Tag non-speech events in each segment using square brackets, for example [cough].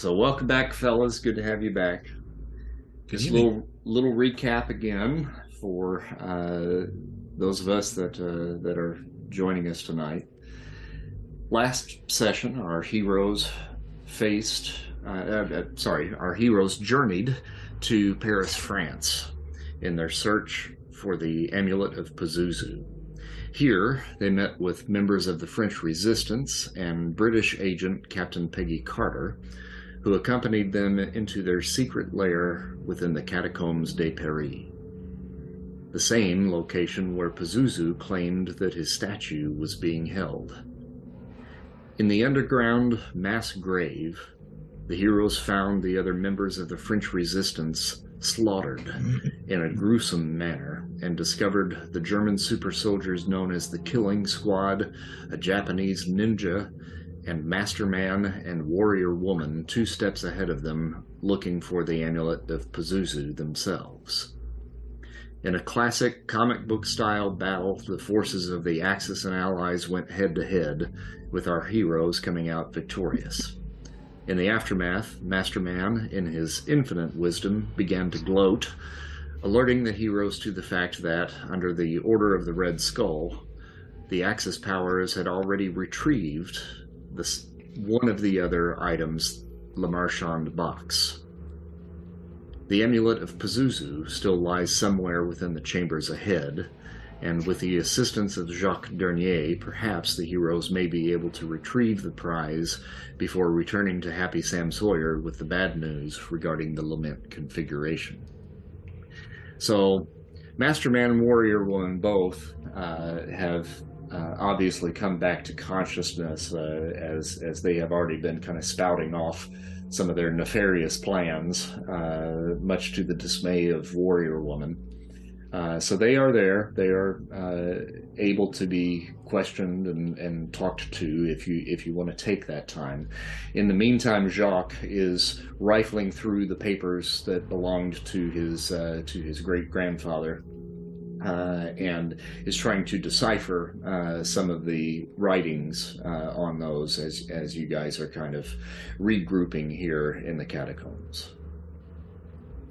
So welcome back, fellas. Good to have you back. Just a little little recap again for uh, those of us that uh, that are joining us tonight. Last session, our heroes faced. Uh, uh, uh, sorry, our heroes journeyed to Paris, France, in their search for the amulet of Pazuzu. Here, they met with members of the French resistance and British agent Captain Peggy Carter, who accompanied them into their secret lair within the Catacombs de Paris. The same location where Pazuzu claimed that his statue was being held. In the underground mass grave, the heroes found the other members of the French resistance slaughtered in a gruesome manner and discovered the German super soldiers known as the Killing Squad, a Japanese ninja, and Master Man and Warrior Woman two steps ahead of them looking for the amulet of Pazuzu themselves. In a classic comic book style battle, the forces of the Axis and Allies went head to head, with our heroes coming out victorious. In the aftermath, Master Man, in his infinite wisdom, began to gloat, alerting the heroes to the fact that, under the Order of the Red Skull, the Axis powers had already retrieved the, one of the other items, Le Marchand box. The amulet of Pazuzu still lies somewhere within the chambers ahead, and with the assistance of Jacques Dernier, perhaps the heroes may be able to retrieve the prize before returning to Happy Sam Sawyer with the bad news regarding the lament configuration. So, Masterman and Warrior Woman both uh, have uh, obviously come back to consciousness uh, as as they have already been kind of spouting off some of their nefarious plans, uh, much to the dismay of Warrior Woman. Uh, so they are there. They are uh, able to be questioned and, and talked to if you if you want to take that time. In the meantime, Jacques is rifling through the papers that belonged to his uh, to his great grandfather. Uh, and is trying to decipher uh, some of the writings uh, on those as as you guys are kind of regrouping here in the catacombs.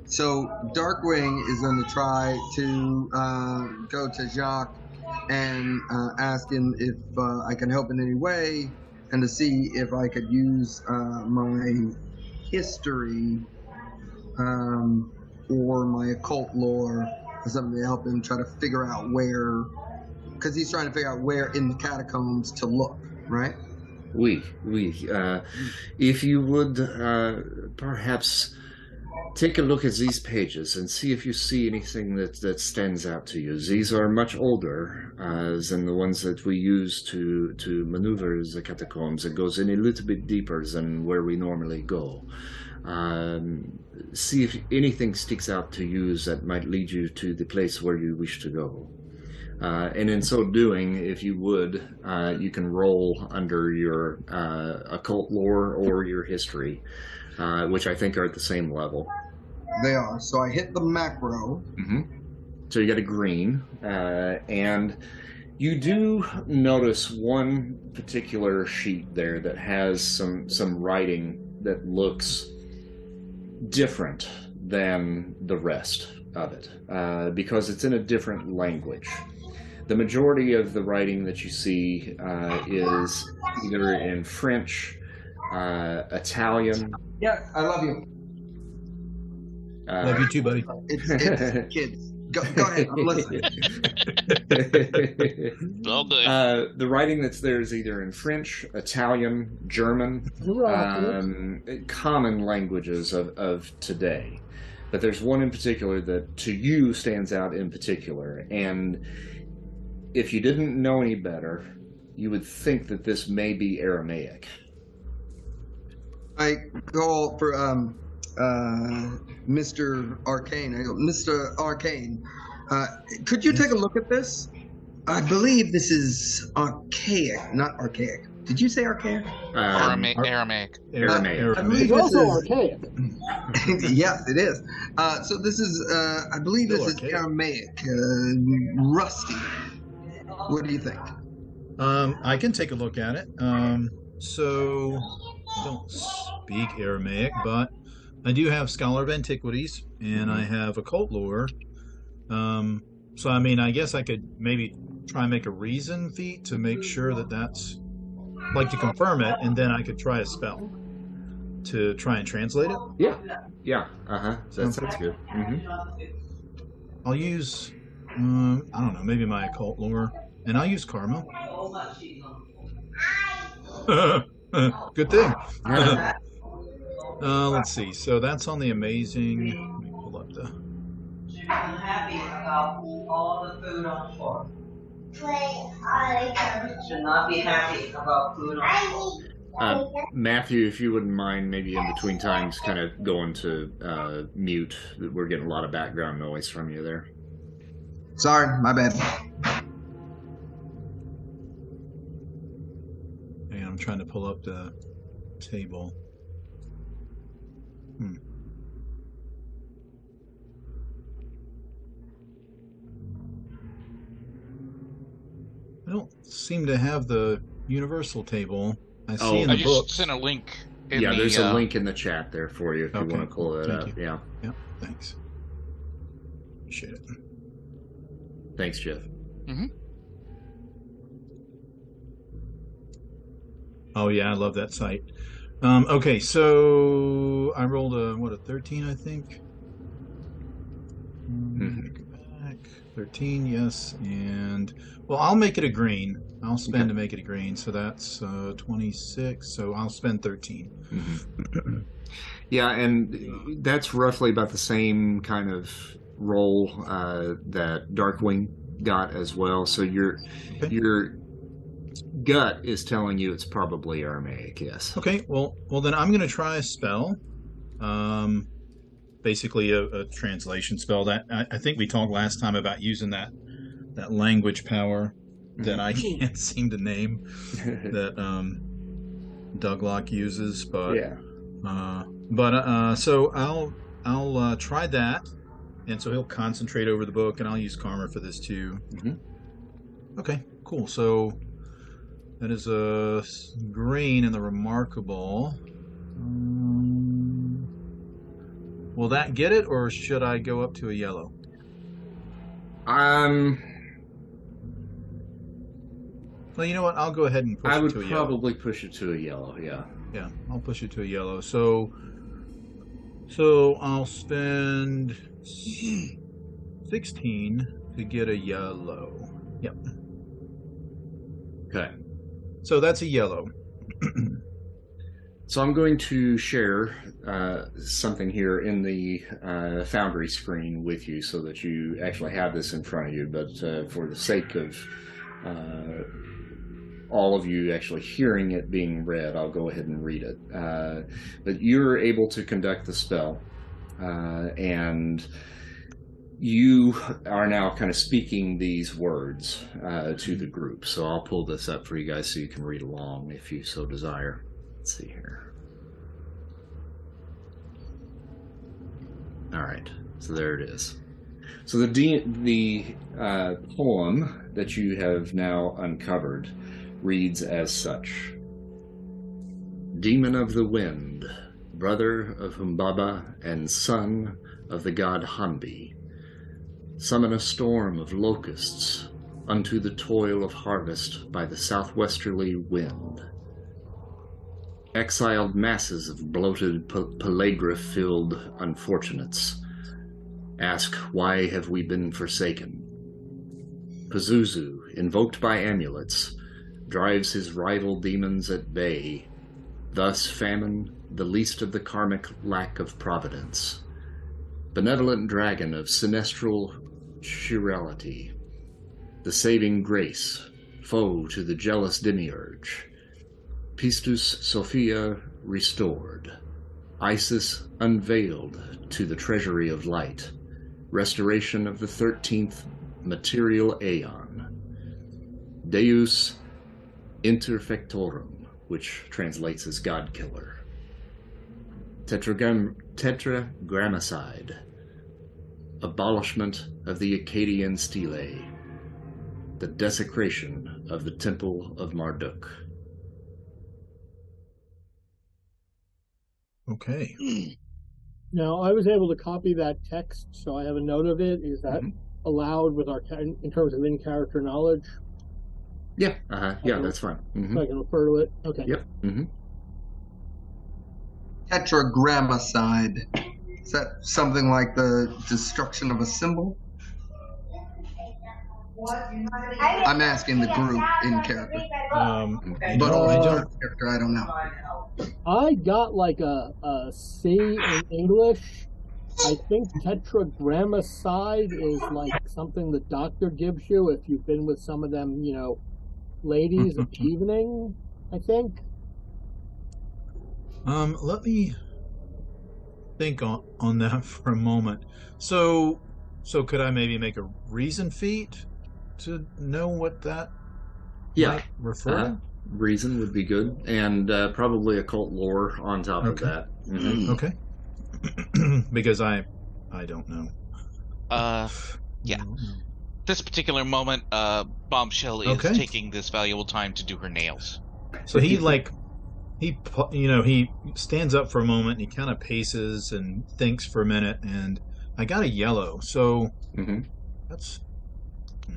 So Darkwing is going to try to uh, go to Jacques and uh, ask him if I can help in any way, and to see if I could use my history um, or my occult lore or something to help him try to figure out where, because he's trying to figure out where in the catacombs to look, right? Oui, oui. Uh, if you would uh, perhaps take a look at these pages and see if you see anything that, that stands out to you. These are much older uh, than the ones that we use to, to maneuver the catacombs. It goes in a little bit deeper than where we normally go. Um, see if anything sticks out to you that might lead you to the place where you wish to go. Uh, and in so doing, if you would, uh, you can roll under your uh, occult lore or your history, uh, which I think are at the same level. They are. So I hit the macro. hmm So you got a green, uh, and you do notice one particular sheet there that has some some writing that looks different than the rest of it uh, because it's in a different language. The majority of the writing that you see uh, is either in French, uh, Italian. Yeah, I love you. Uh, Love you too, buddy. It's, it's [laughs] kids. Go, go ahead. I'm listening. [laughs] All good. Uh, the writing that's there is either in French, Italian, German, um, common languages of, of today. But there's one in particular that to you stands out in particular. And if you didn't know any better, you would think that this may be Aramaic. I call for um, uh, Mr. Arcane. I go, Mr. Arcane, uh, could you take a look at this? I believe this is archaic, not archaic. Did you say archaic? Um, Arama- Aramaic. Aramaic. I believe It's this also is. archaic. [laughs] yes, it is. Uh, so this is, uh, I believe this Still is archaic. Aramaic, uh, rusty. What do you think? Um, I can take a look at it. Um, so I don't speak Aramaic, but I do have Scholar of Antiquities and I have Occult Lore. Um, so, I mean, I guess I could maybe try and make a reason feat to make sure that that's like to confirm it, and then I could try a spell to try and translate it. Yeah, yeah, uh huh. That sounds good. Mm-hmm. I'll use, um, I don't know, maybe my occult lore, and I'll use karma. [laughs] [laughs] Good thing. [laughs] uh, let's see. So that's on the amazing. Let me pull up the. She's unhappy about all the food on the floor. Should not be happy about food on the floor. Uh, Matthew, if you wouldn't mind, maybe in between times, kind of going to uh, mute. We're getting a lot of background noise from you there. Sorry, my bad. Hang on, I'm trying to pull up the table. Hmm. I don't seem to have the universal table. I see Oh. in I the just books. sent a link. In yeah, the, there's uh, a link in the chat there for you if you want to pull it thank up. you. Yeah, Yep, thanks. Appreciate it. thanks, Jeff. Mm-hmm. Oh yeah, I love that site. Um, okay, so I rolled a what a thirteen, I think. Mhm. back. Thirteen, yes, and well, I'll make it a green. I'll spend Okay. to make it a green, so that's uh, twenty-six. So I'll spend thirteen. Mhm. [clears throat] yeah, and that's roughly about the same kind of role uh, that Darkwing got as well. So you're Okay. your gut is telling you it's probably Aramaic. Yes. Okay, well, well then I'm gonna try a spell. Um, basically a, a translation spell. That I, I think we talked last time about using that that language power that I can't [laughs] seem to name [laughs] that um, Doug Douglock uses, but yeah. uh, but uh, so I'll I'll uh, try that, and so he'll concentrate over the book, and I'll use Karma for this too. Mhm. Okay, cool. So that is a green in the remarkable. Um, will that get it, or should I go up to a yellow? Um, Well, you know what? I'll go ahead and push I it would to a yellow. I would probably push it to a yellow. Yeah. Yeah, I'll push it to a yellow. So, so I'll spend sixteen to get a yellow. Yep. Okay. So that's a yellow. So I'm going to share uh, something here in the uh, Foundry screen with you, so that you actually have this in front of you. But uh, for the sake of uh, all of you actually hearing it being read, I'll go ahead and read it. Uh, but you're able to conduct the spell, uh, and you are now kind of speaking these words uh, to the group. So I'll pull this up for you guys so you can read along if you so desire. Let's see here. All right, so there it is. So the de- the uh, poem that you have now uncovered reads as such: Demon of the wind, brother of Humbaba and son of the god Hanbi, summon a storm of locusts unto the toil of harvest by the southwesterly wind. Exiled masses of bloated pellagra filled unfortunates ask why have we been forsaken? Pazuzu invoked by amulets drives his rival demons at bay. Thus famine the least of the karmic lack of providence. Benevolent dragon of sinistral chirality the saving grace foe to the jealous demiurge. Pistis Sophia restored, Isis unveiled to the treasury of light, restoration of the thirteenth material aeon, Deus Interfectorum, which translates as God Killer, Tetragram- Tetragrammacide, abolishment of the Akkadian stele, the desecration of the Temple of Marduk. Okay. Now, I was able to copy that text, so I have a note of it. Is that allowed with our in terms of in character knowledge? Yeah, uh-huh. yeah, that's fine. hmm So I can refer to it. Okay. Yep. hmm Tetragrammicide. Is that something like the destruction of a symbol? I'm asking the group in character. Um, But don't- I don't- character, I don't know. I got like a, a C in English. I think tetragrammicide is like something the doctor gives you if you've been with some of them, you know, ladies of [laughs] evening. I think. Um, let me think on on that [laughs] for a moment. So, so could I maybe make a reason feat to know what that Yeah, might refer Uh-huh. reason would be good, and uh, probably occult lore on top Okay. of that. Mhm. Okay. [clears throat] because I, I don't know. Uh, Yeah. I don't know. this particular moment, uh, Bombshell is Okay. taking this valuable time to do her nails. So he like, he you know he stands up for a moment. And he kind of paces and thinks for a minute, and I got a yellow. So Mhm. that's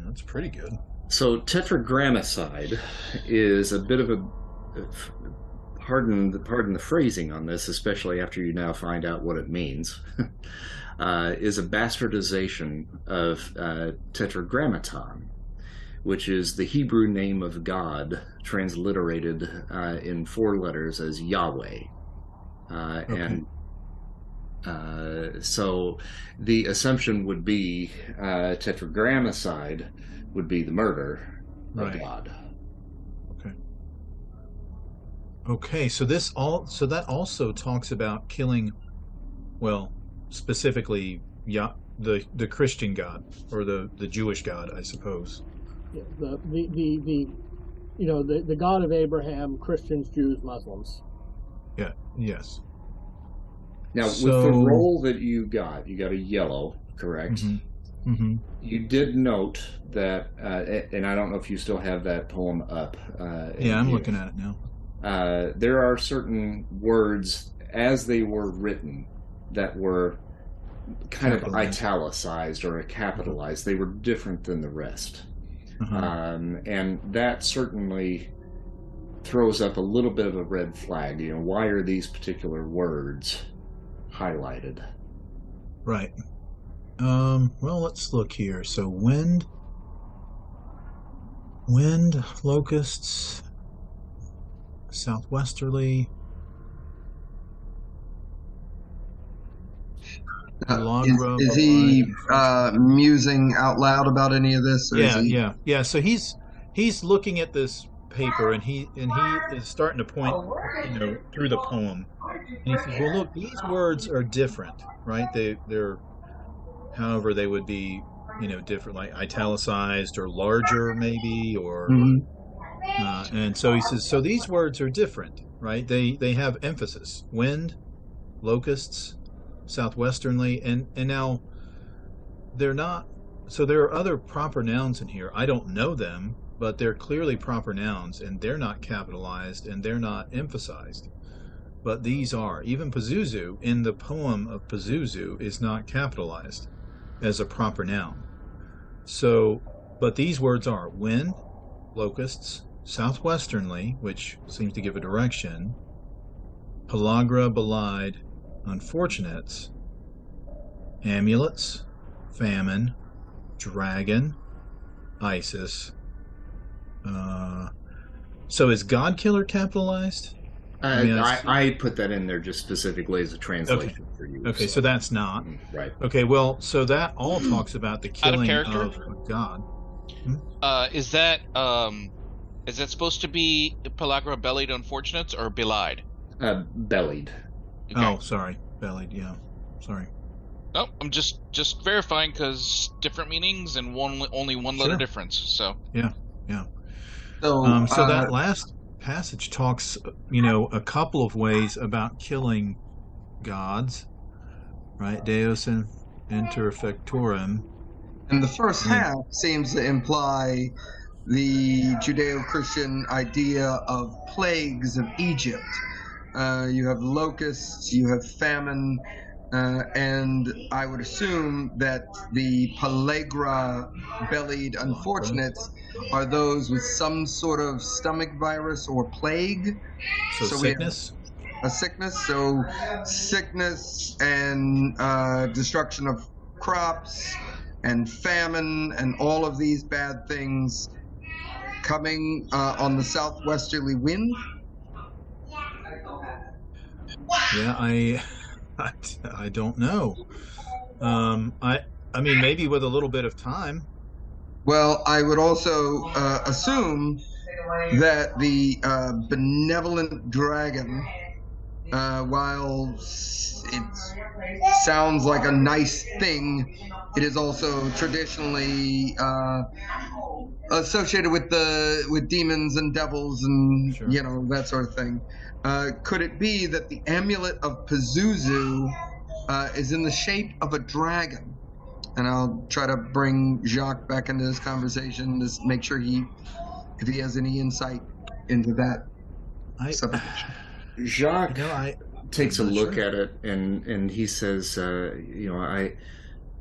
that's pretty good. So tetragrammicide is a bit of a pardon the pardon the phrasing on this, especially after you now find out what it means. [laughs] uh, is a bastardization of uh, tetragrammaton, which is the Hebrew name of God transliterated uh, in four letters as Yahweh, uh, Okay. and uh, so the assumption would be uh, tetragrammicide would be the murder of God. Okay, Okay, so this all so that also talks about killing, well, specifically, yeah, the the Christian God or the the Jewish God, I suppose. Yeah, the, the, the, the, you know, the, the God of Abraham, Christians, Jews, Muslims. Yeah. Yes. Now, with the roll that you got, you got a yellow, correct? Mhm. Mm-hmm. You did note that, uh, and I don't know if you still have that poem up. Uh, Yeah, I'm here. looking at it now. Uh, there are certain words as they were written that were kind of italicized or capitalized. They were different than the rest. Uh-huh. Um, and that certainly throws up a little bit of a red flag. You know, why are these particular words highlighted? Right. Um, well, let's look here. So wind, wind, locusts, southwesterly. Uh, Lagra, is, is he uh, musing out loud about any of this? Yeah, he... yeah, yeah. So he's he's looking at this paper and he and he is starting to point, you know, through the poem. And he says, "Well, look, these words are different, right? They they're, however, they would be, you know, different, like italicized or larger, maybe, or." Mhm. Uh, and so he says, so these words are different, right? They they have emphasis: wind, locusts, southwesternly, and and now they're not. So there are other proper nouns in here. I don't know them, but they're clearly proper nouns, and they're not capitalized and they're not emphasized. But these are. Even Pazuzu in the poem of Pazuzu is not capitalized as a proper noun. So, but these words are wind, locusts, southwesternly, which seems to give a direction, pellagra, belied, unfortunates, amulets, famine, dragon, Isis. Uh, so is God Killer capitalized? Uh, I mean, I, I put that in there just specifically as a translation for you. Okay, so that's not. Mm, right. Okay, well, so that all [clears throat] talks about the Out of killing character? of God. Uh, is that um, is that supposed to be Pellagra bellied unfortunates or belied? Uh, bellied. Okay. Oh, sorry, bellied. Yeah, sorry. No, I'm just just verifying because different meanings and one only one letter Sure. difference. So yeah, yeah. So, Um, so uh, that last passage talks, you know, a couple of ways about killing gods, right? Deus in interfectorum. And the first Yeah. half seems to imply the Judeo Christian idea of plagues of Egypt. Uh, you have locusts, you have famine, uh, and I would assume that the pellagra bellied unfortunates are those with some sort of stomach virus or plague, So, So sickness. a sickness. So, sickness and uh, destruction of crops and famine and all of these bad things coming uh, on the southwesterly wind. Yeah, I, [laughs] I, I don't know. Um, I, I mean, maybe with a little bit of time. Well, I would also uh, assume that the uh, benevolent dragon, uh, while it sounds like a nice thing, it is also traditionally uh, associated with the with demons and devils and Sure. you know that sort of thing. Uh, could it be that the amulet of Pazuzu uh, is in the shape of a dragon? and I'll try to bring Jacques back into this conversation to make sure he, if he has any insight into that I, subject. [sighs] Jacques you know, I, takes a I'm not look sure. at it and and he says, uh, you know, I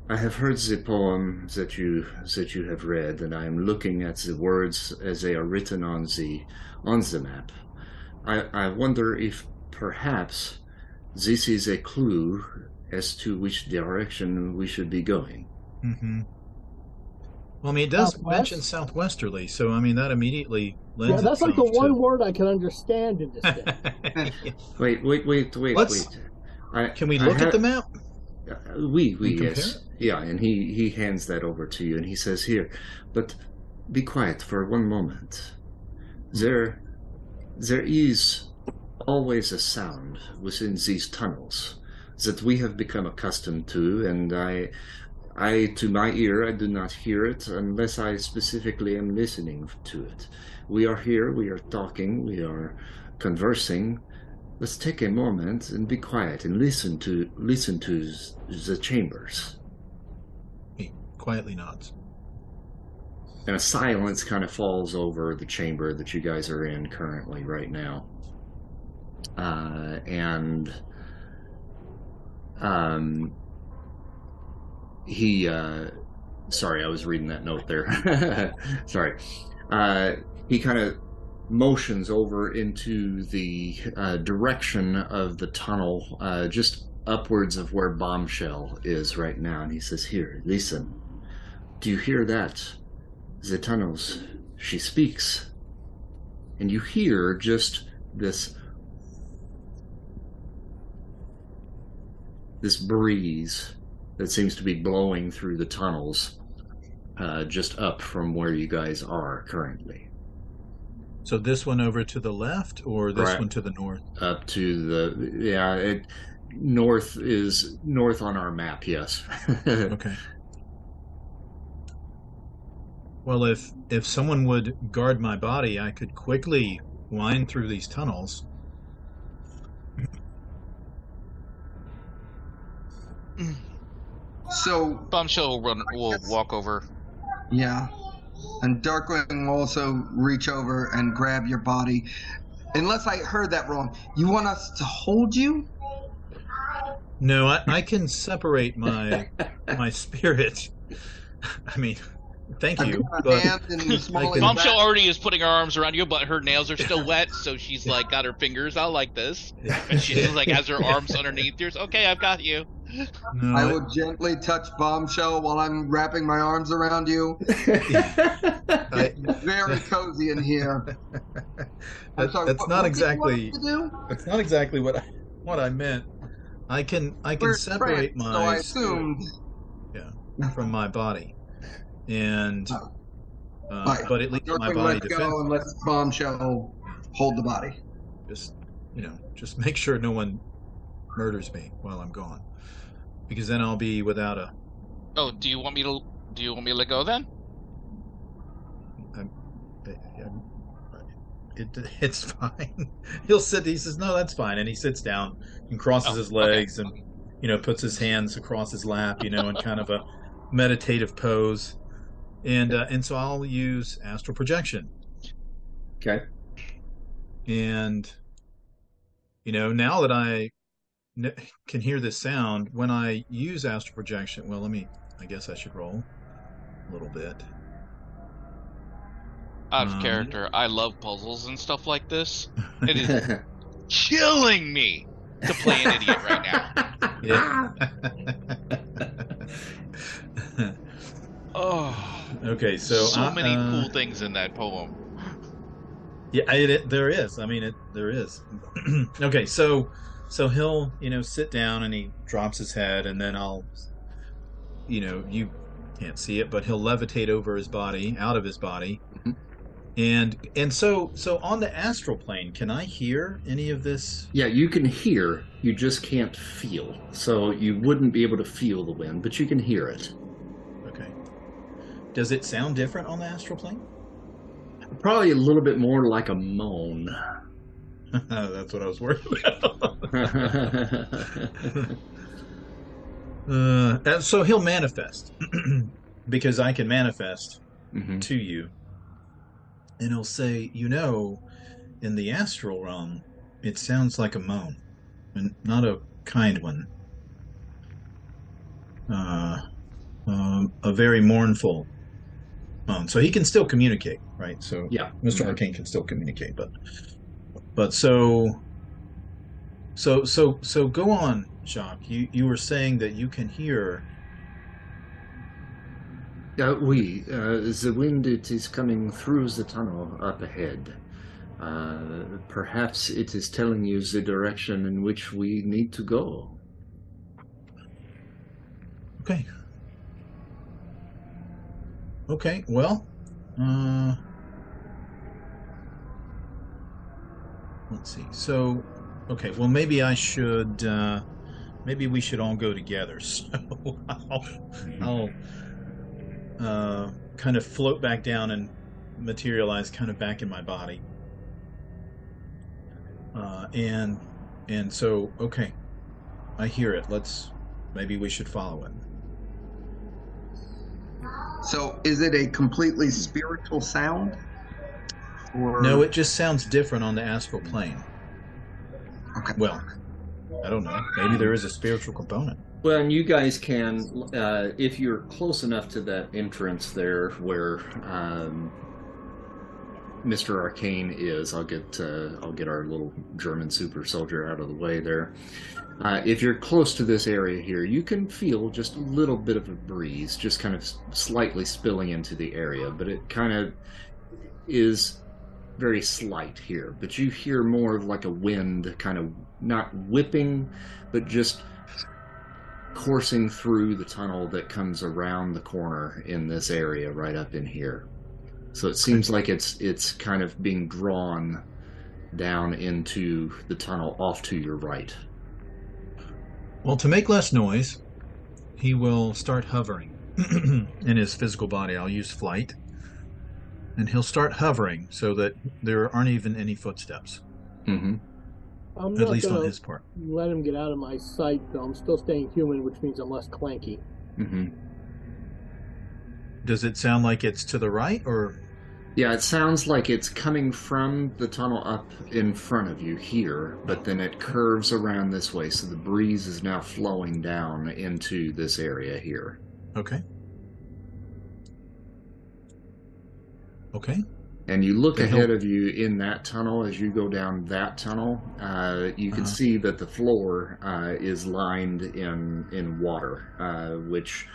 I have heard the poem that you that you have read, and I am looking at the words as they are written on the on the map. I I wonder if perhaps this is a clue as to which direction we should be going. hmm Well, I mean, it does Southwest? mention southwesterly, so I mean that immediately lends Yeah, that's like the itself one to- word I can understand in this thing. [laughs] Wait, wait, wait, wait, Let's- wait. I, Can we I look ha- at the map? Uh, we we And compare yes yeah and he he hands that over to you and he says here but be quiet for one moment there there is always a sound within these tunnels that we have become accustomed to and i i to my ear i do not hear it unless i specifically am listening to it we are here we are talking we are conversing Let's take a moment and be quiet and listen to listen to the chambers. He quietly nods. And a silence kind of falls over the chamber that you guys are in currently right now. Uh, and um, he, uh, sorry, I was reading that note there. [laughs] sorry. Uh, he kind of motions over into the uh, direction of the tunnel, uh, just upwards of where Bombshell is right now. And he says, Here, listen. Do you hear that? The tunnels. She speaks. And you hear just this. This breeze that seems to be blowing through the tunnels, uh, just up from where you guys are currently. So this one over to the left, or this Right. one to the north? up to the yeah it north is north on our map yes [laughs] Okay. Well, if if someone would guard my body, I could quickly wind through these tunnels. [clears throat] So, Bombshell will run. Will walk over. yeah. And Darkwing will also reach over and grab your body. Unless I heard that wrong, you want us to hold you? No, I, I can separate my my spirit. [laughs] I mean, thank I've you, got a but hand in [laughs] the small I of can- the Bombshell already is putting her arms around you, but her nails are still [laughs] wet, so she's like got her fingers out like this, and she's just like has her [laughs] arms underneath yours. Okay, I've got you. no, I I- will gently touch Bombshell while I'm wrapping my arms around you. I- Very cozy in here. I'm that- sorry, that's what- not what did you want exactly us do? that's not exactly what I, what I meant. I can I can We're separate friends, my so I spirit assumed. from my body, and uh, Alright. but at least my Darkwing body lets defends. go and lets Bombshell hold the body. Just you know, just [laughs] make sure no one murders me while I'm gone, because then I'll be without a. Oh, do you want me to? Do you want me to let go then? It, it's [laughs] fine. He'll sit. He says, "No, that's fine," and he sits down and crosses Oh, his okay. legs and you know puts his hands across his lap, you know, in kind of a meditative pose. And uh, and so I'll use astral projection, okay and you know, now that I n- can hear this sound, when I use astral projection, well, let me, I guess I should roll a little bit. Out of Um, character, I love puzzles and stuff like this. It is [laughs] killing me to play an idiot right now. [laughs] Yeah. [laughs] Oh, okay, so so, I- many uh, cool things in that poem. Yeah, it, it- there is. I mean, it there is. [clears throat] okay, so so he'll you know sit down and he drops his head, and then I'll, you know, you can't see it, but he'll levitate over his body, out of his body, Mhm. and and so so on the astral plane, can I hear any of this? yeah, you can hear, you just can't feel. So you wouldn't be able to feel the wind, but you can hear it. Does it sound different on the astral plane? Probably a little bit more like a moan. [laughs] That's what I was worried about. [laughs] Uh, and so he'll manifest [clears throat] because I can manifest Mhm. to you, and he'll say, "You know, in the astral realm, it sounds like a moan, and not a kind one. Uh, um, a very mournful moan. So he can still communicate, right? So Yeah. Mr. Arcane can still communicate, but but so so so so go on, Jacques. You you were saying that you can hear. Uh, we, uh, the wind it is coming through the tunnel up ahead. Uh, perhaps it is telling you the direction in which we need to go. Okay. Okay. Well, uh, let's see. So, okay. Well, maybe I should. Uh, maybe we should all go together. [laughs] So I'll, I'll uh, kind of float back down and materialize kind of back in my body. Uh, and and so okay, I hear it. Let's maybe we should follow it. So, is it a completely spiritual sound? Or No, it just sounds different on the astral plane. Okay. Well, I don't know. Maybe there is a spiritual component. Well, and you guys can, uh, if you're close enough to that entrance there where um, Mr. Arcane is, I'll get uh, I'll get our little German super soldier out of the way there. Uh, if you're close to this area here, you can feel just a little bit of a breeze, just kind of slightly spilling into the area, but it kind of is very slight here. But you hear more of like a wind, kind of not whipping, but just coursing through the tunnel that comes around the corner in this area right up in here. So it seems like it's it's kind of being drawn down into the tunnel off to your right. Well, to make less noise, he will start hovering [clears throat] in his physical body. I'll use flight. And he'll start hovering so that there aren't even any footsteps, Mm-hmm. I'm at least on his part. let him get out of my sight, though. I'm still staying human, which means I'm less clanky. Mm-hmm. Does it sound like it's to the right or Yeah, it sounds like it's coming from the tunnel up in front of you here, but then it curves around this way, so the breeze is now flowing down into this area here. okay? Okay. And you look The ahead hill- of you in that tunnel as you go down that tunnel. Uh, you can Uh-huh. see that the floor uh, is lined in in water, uh, which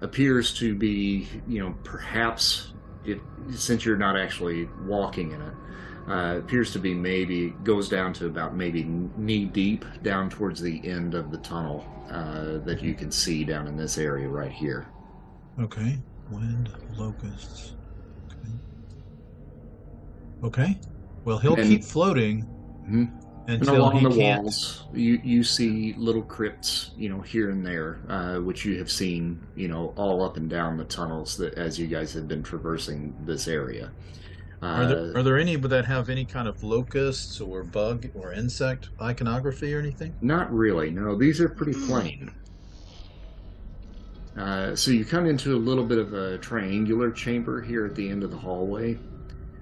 appears to be, you know, perhaps it since you're not actually walking in it, uh, appears to be maybe goes down to about maybe knee deep down towards the end of the tunnel uh, that you can see down in this area right here. Okay. Wind, locusts. Okay. Okay. Well, he'll And- keep floating Mhm. And along he the can't. walls, you you see little crypts, you know, here and there, uh, which you have seen, you know, all up and down the tunnels that as you guys have been traversing this area. Uh, Are there, are there any that have any kind of locusts or bug or insect iconography or anything? Not really. No, these are pretty plain. Uh, so you come into a little bit of a triangular chamber here at the end of the hallway,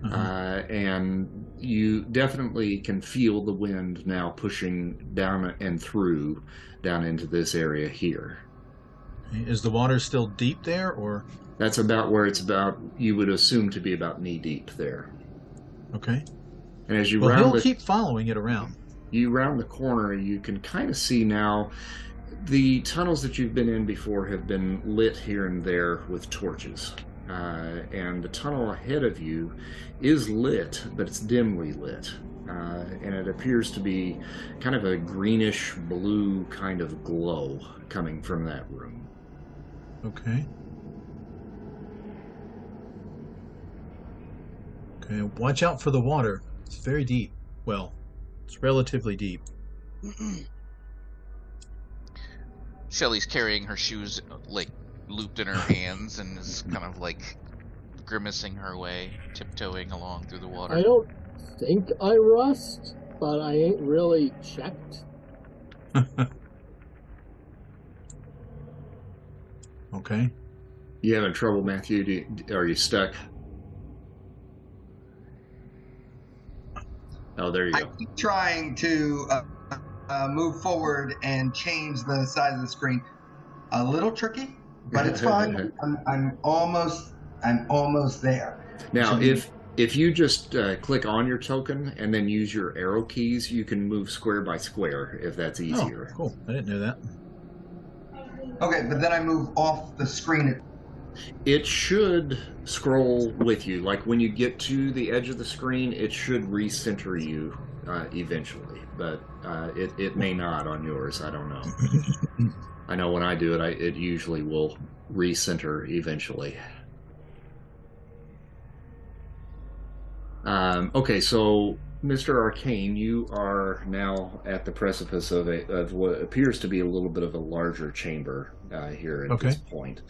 Uh-huh. uh, and you definitely can feel the wind now pushing down and through down into this area here. Is the water still deep there, or That's about where it's about. You would assume to be about knee deep there. okay? And as you Well, round he'll the keep following it around. you round the corner, you can kind of see now the tunnels that you've been in before have been lit here and there with torches. Uh, and the tunnel ahead of you is lit, but it's dimly lit. Uh, and it appears to be kind of a greenish blue kind of glow coming from that room. Okay. Okay, watch out for the water. It's very deep. Well, it's relatively deep. [clears throat] Shelly's carrying her shoes like looped in her hands and is kind of like grimacing her way, tiptoeing along through the water. I don't think I rust, but I ain't really checked. [laughs] Okay. You having trouble, Matthew? Do you, are you stuck? Oh, there you I go. keep trying to uh, uh, move forward and change the size of the screen. A little tricky, but it's fine. I'm, I'm almost I'm almost there. Now, Should be- if if you just uh, click on your token and then use your arrow keys, you can move square by square if that's easier. Oh, easier. cool. I didn't know that. Okay, but then I move off the screen. It should scroll with you. Like when you get to the edge of the screen, it should recenter you uh, eventually, but uh, it it may not on yours. I don't know. [laughs] I know when I do it, I it usually will recenter eventually. Um, okay, so Mr. Arcane, you are now at the precipice of a of what appears to be a little bit of a larger chamber uh, here at Okay. this point.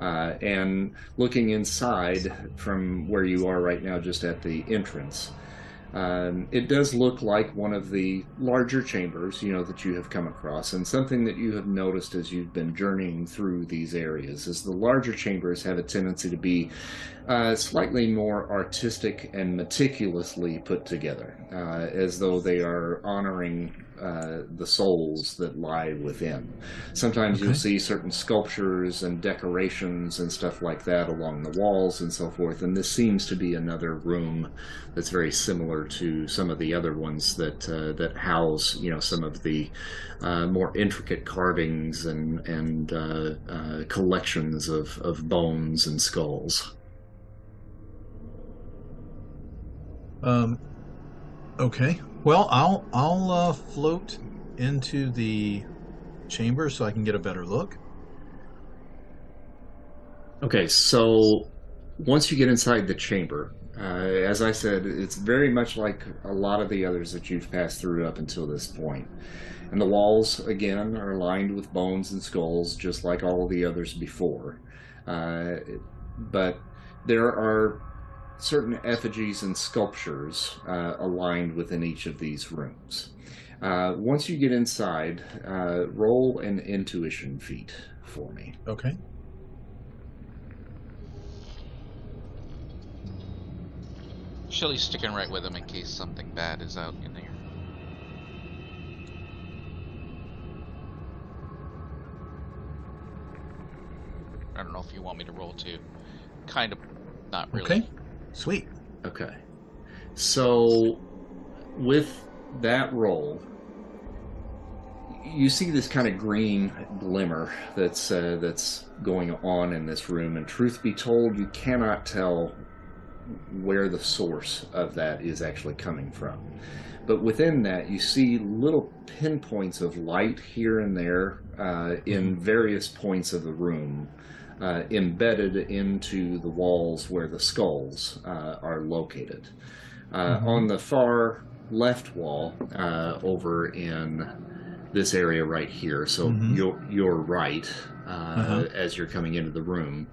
Uh, and looking inside from where you are right now, just at the entrance, um, it does look like one of the larger chambers, you know, that you have come across. And something that you have noticed as you've been journeying through these areas is the larger chambers have a tendency to be uh, slightly more artistic and meticulously put together, uh, as though they are honoring uh, the souls that lie within. Sometimes you'll see certain sculptures and decorations and stuff like that along the walls and so forth. And this seems to be another room that's very similar to some of the other ones that uh, that house, you know, some of the uh, more intricate carvings and and uh, uh, collections of, of bones and skulls. Um, okay. Well, I'll I'll uh, float into the chamber so I can get a better look. Okay, so once you get inside the chamber, uh, as I said, it's very much like a lot of the others that you've passed through up until this point. And the walls, again, are lined with bones and skulls, just like all the others before. Uh, but there are certain effigies and sculptures uh, aligned within each of these rooms. Uh, once you get inside, uh, roll an intuition feat for me. Okay. Shelly's sticking right with him in case something bad is out in there. I don't know if you want me to roll too. Kind of, not really. Okay. Sweet. Okay. So, with that roll, you see this kind of green glimmer that's uh, that's going on in this room, and truth be told, you cannot tell where the source of that is actually coming from. But within that, you see little pinpoints of light here and there uh, in various points of the room, uh, embedded into the walls where the skulls uh, are located. Uh, Mhm. On the far left wall, uh, over in this area right here, so Mhm. your your right uh, Uh-huh. as you're coming into the room,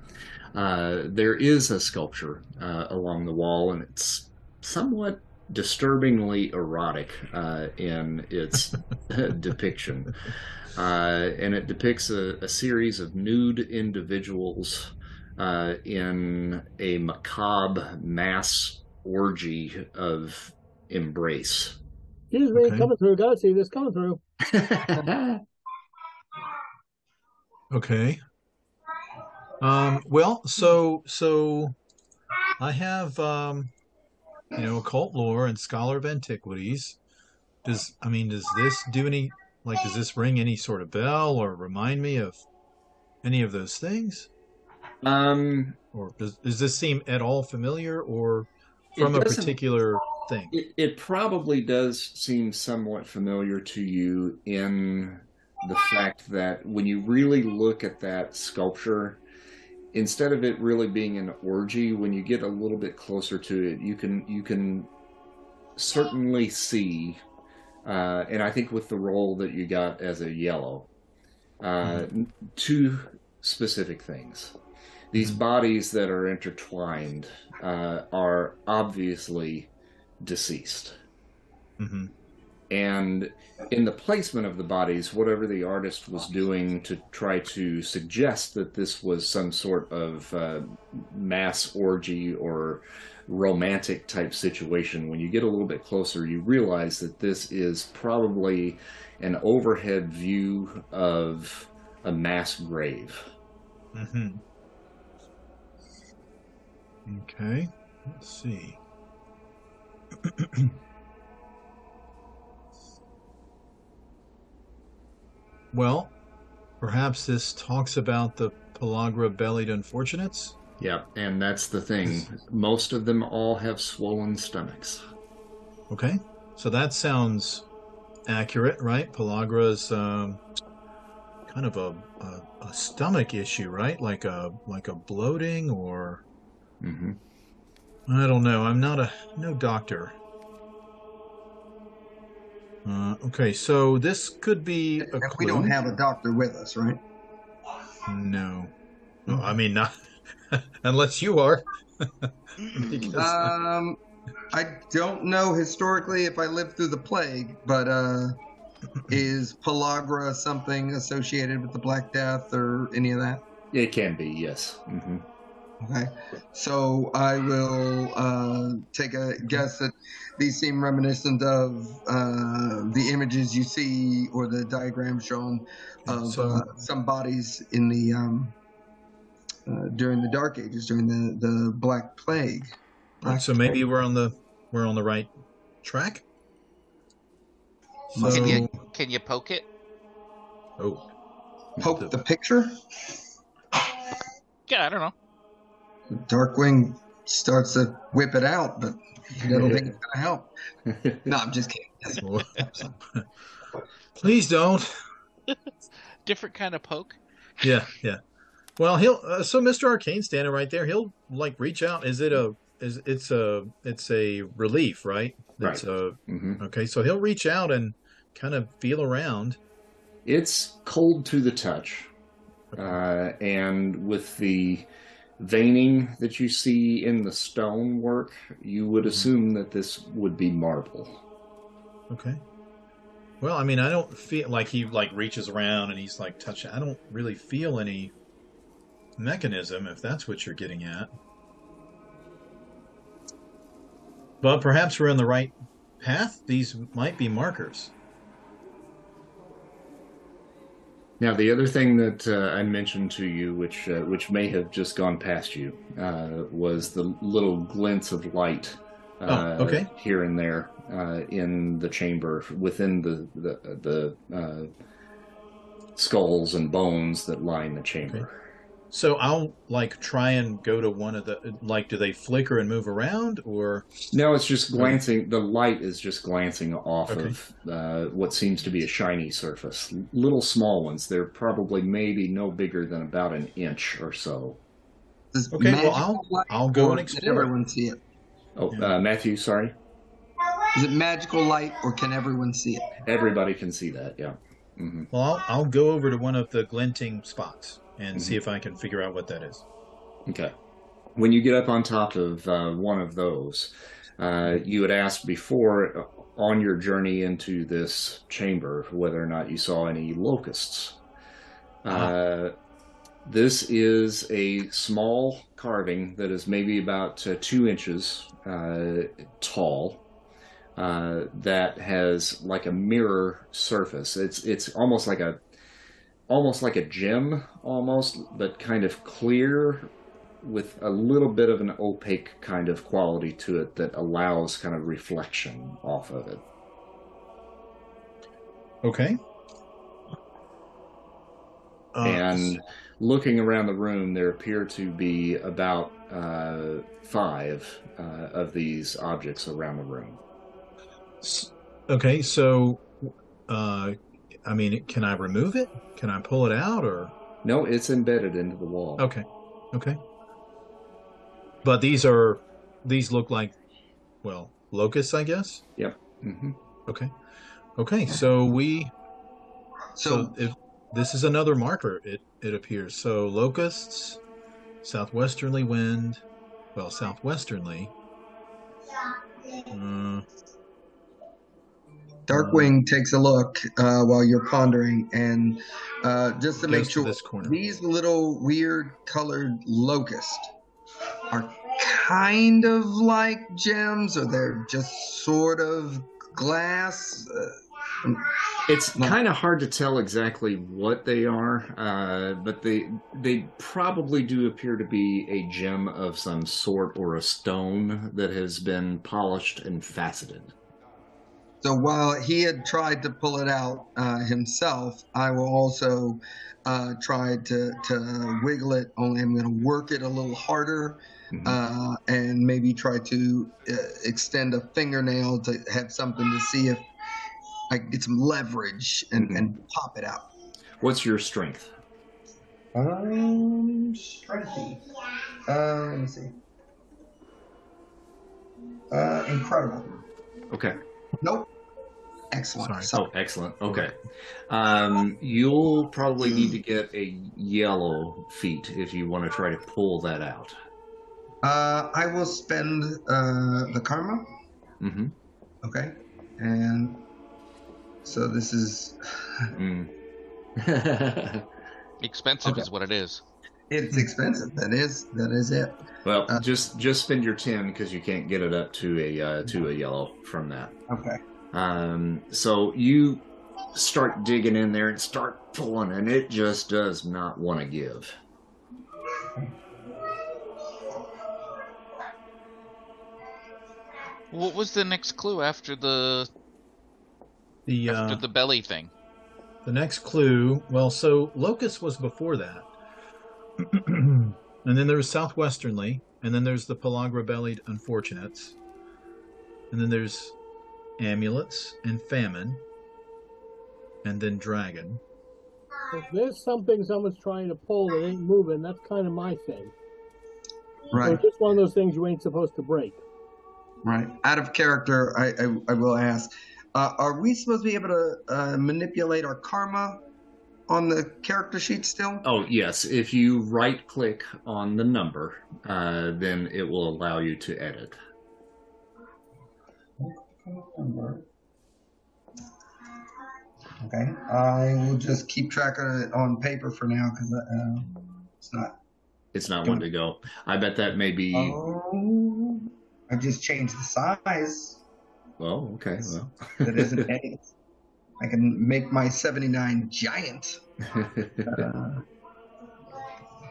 uh, there is a sculpture uh, along the wall, and it's somewhat disturbingly erotic uh, in its [laughs] [laughs] depiction. Uh, and it depicts a, a series of nude individuals uh, in a macabre mass orgy of embrace. Excuse me, Okay. coming through. Gotta see this coming through. [laughs] Okay. Um, well, so so I have um, you know occult lore and scholar of antiquities. Does I mean does this do any like does this ring any sort of bell or remind me of any of those things? um, Or does does this seem at all familiar or from a particular thing? it, it probably does seem somewhat familiar to you in the fact that when you really look at that sculpture, instead of it really being an orgy, when you get a little bit closer to it, you can you can certainly see, uh, and I think with the role that you got as a yellow, uh, two specific things. These Mhm. bodies that are intertwined uh, are obviously deceased. hmm And in the placement of the bodies, whatever the artist was doing to try to suggest that this was some sort of uh, mass orgy or romantic type situation, when you get a little bit closer, you realize that this is probably an overhead view of a mass grave. Mm-hmm. Okay. Let's see. [clears throat] well, perhaps this talks about the Pellagra bellied unfortunates. Yeah, and that's the thing. Most of them all have swollen stomachs. Okay. So that sounds accurate, right? Pellagra's um, kind of a, a, a stomach issue, right? Like a like a bloating or hmm I don't know. I'm not a no doctor. Uh, okay, so this could be a clue. we don't have a doctor with us, right? no. No, I mean not [laughs] unless you are. [laughs] Because- Um, I don't know historically if I lived through the plague, but uh, [laughs] is Pellagra something associated with the Black Death or any of that? It can be, yes. hmm Okay, so I will uh, take a guess that these seem reminiscent of uh, the images you see or the diagram shown of So- uh, some bodies in the um, uh, during the Dark Ages, during the the Black Plague. Black so maybe we're on the we're on the right track. Must Can you can you poke it? oh, poke the picture. Yeah, I don't know. Darkwing starts to whip it out, but I don't think it's gonna help. No, I'm just kidding. [laughs] [laughs] Please don't. [laughs] Different kind of poke. Yeah, yeah. Well, he'll. Uh, so Mr. Arcane standing right there. He'll like reach out. Is it a? Is it's a? It's a relief, right? It's a. hmm Okay, so he'll reach out and kind of feel around. It's cold to the touch. Uh, and with the veining that you see in the stonework, you would assume that this would be marble. Okay. Well, I mean, I don't feel like he like reaches around and he's like touching. I don't really feel any mechanism, if that's what you're getting at. But perhaps we're on the right path. These might be markers. Now, the other thing that uh, I mentioned to you, which uh, which may have just gone past you, uh, was the little glints of light. Uh, Oh, okay. Here and there uh, in the chamber, within the the, the uh, skulls and bones that line the chamber. So I'll like try and go to one of the like. Do they flicker and move around, or No, it's just glancing. The light is just glancing off Okay. of uh, what seems to be a shiny surface. Little small ones. They're probably maybe no bigger than about an inch or so. Okay, well, I'll- I'll go or and can explore. everyone see it? Oh, Yeah. uh, Matthew, sorry. Is it magical light or can everyone see it? Everybody can see that. Yeah. hmm well, I'll, I'll go over to one of the glinting spots and see if I can figure out what that is. Okay. When you get up on top of uh, one of those, uh, you had asked before uh, on your journey into this chamber whether or not you saw any locusts. Uh, This is a small carving that is maybe about uh, two inches uh, tall. Uh, that has like a mirror surface. It's it's almost like a almost like a gem, almost, but kind of clear with a little bit of an opaque kind of quality to it that allows kind of reflection off of it. Okay. Uh, and looking around the room, there appear to be about uh, five uh, of these objects around the room. okay, so, uh, I mean, can I remove it? Can I pull it out, or No, it's embedded into the wall. okay, okay. But these are these look like, well, locusts, I guess. hmm Okay, okay. So we So, So if this is another marker, it it appears. So locusts, southwesterly wind, well, southwesternly. Uh, Darkwing takes a look uh, while you're pondering, and uh, just to make to sure, corner. these little weird colored locusts are kind of like gems, or they're just sort of glass. Uh, It's No. kind of hard to tell exactly what they are, uh, but they they probably do appear to be a gem of some sort or a stone that has been polished and faceted. So while he had tried to pull it out uh, himself, I will also uh, try to, to wiggle it. Only I'm going to work it a little harder Mhm. uh, and maybe try to uh, extend a fingernail to have something to see if I can get some leverage and, Mhm. and pop it out. What's your strength? Um, strengthy. Uh, let me see. Uh, incredible. Okay. Nope. Excellent. Sorry. So- Oh, excellent. Okay. Um, you'll probably need to get a yellow feat if you want to try to pull that out. Uh, I will spend uh, the karma. Mm-hmm. Okay. And so this is. Mm. [laughs] Expensive Okay. is what it is. It's expensive. That is. That is it. well, Uh, just just spend your ten because you can't get it up to a uh, to a yellow from that. Okay. Um, so you start digging in there and start pulling, and it just does not want to give. What was the next clue after the the after uh, the belly thing? the next clue. Well, so locust was before that, [clears throat] and then there's southwesternly, and then there's the pellagra-bellied unfortunates, and then there's amulets and famine, and then dragon. If there's something someone's trying to pull that ain't moving, that's kind of my thing. Or it's just one of those things you ain't supposed to break. Right. Out of character, I I, I will ask. Uh, are we supposed to be able to uh, manipulate our karma on the character sheet still? Oh yes, if you right click on the number, uh, then it will allow you to edit. Okay. I will just keep track of it on paper for now because uh, it's not. It's not one to go. I bet that may be. Oh. I just changed the size. Well, okay. Well, [laughs] That isn't eight. I can make my 79 giant. Uh, [laughs]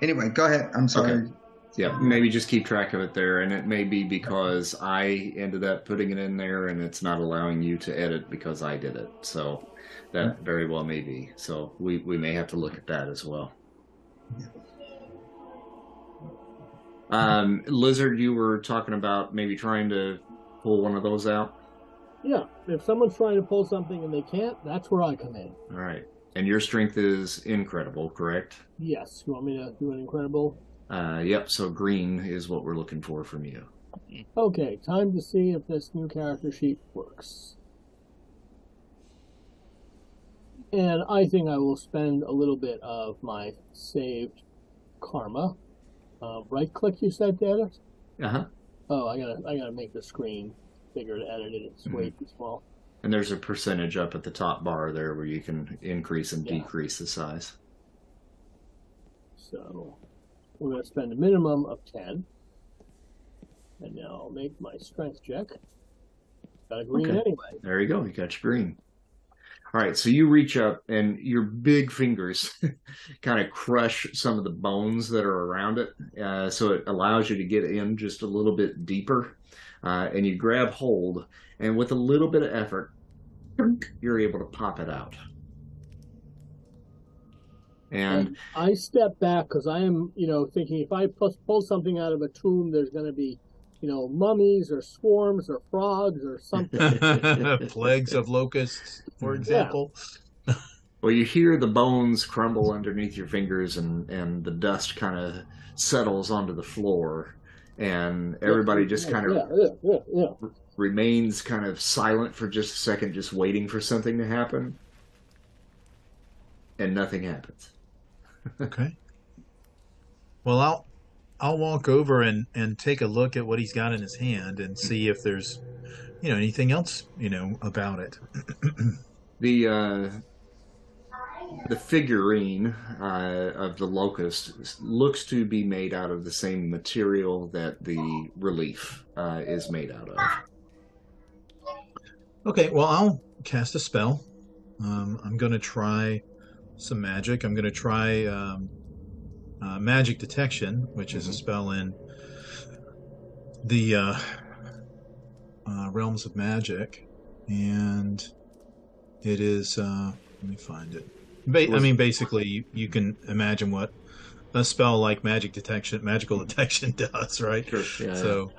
anyway, go ahead. I'm sorry. Okay. Yeah, maybe just keep track of it there, and it may be because I ended up putting it in there, and it's not allowing you to edit because I did it. So that very well may be. So we we may have to look at that as well. Um, Lizard, you were talking about maybe trying to pull one of those out. Yeah, if someone's trying to pull something and they can't, that's where I come in. All right, and your strength is incredible, correct? Yes, you want me to do an incredible? Uh, yep. So green is what we're looking for from you. Okay, time to see if this new character sheet works. And I think I will spend a little bit of my saved karma. Uh, right click, you said, to? Uh huh. Oh, I gotta, I gotta make the screen bigger to edit it. It's way too small. And there's a percentage up at the top bar there where you can increase and Yeah. decrease the size. So we're going to spend a minimum of 10. And now I'll make my strength check. Got a green Okay. anyway. There you go. You got your green. All right. So you reach up and your big fingers [laughs] kind of crush some of the bones that are around it. Uh, so it allows you to get in just a little bit deeper. Uh, and you grab hold, and with a little bit of effort, you're able to pop it out. And I step back because I am, you know, thinking if I pull, pull something out of a tomb, there's going to be, you know, mummies or swarms or frogs or something. [laughs] Plagues of locusts, for example. Well, you hear the bones crumble underneath your fingers, and and the dust kind of settles onto the floor, and everybody just kind of yeah, yeah, yeah, yeah. remains kind of silent for just a second, just waiting for something to happen, and nothing happens. Okay. Well, I'll I'll walk over and and take a look at what he's got in his hand and see if there's, you know, anything else, you know, about it. [clears throat] The uh, the figurine uh, of the locust looks to be made out of the same material that the relief uh, is made out of. Okay, well, I'll cast a spell. Um, I'm going to try some magic. I'm going to try um, uh, magic detection, which is a spell in the uh, uh, realms of magic, and it is. Uh, let me find it. Ba- I mean, basically, you, you can imagine what a spell like magic detection, magical [laughs] detection, does, right? Sure. Yeah. So,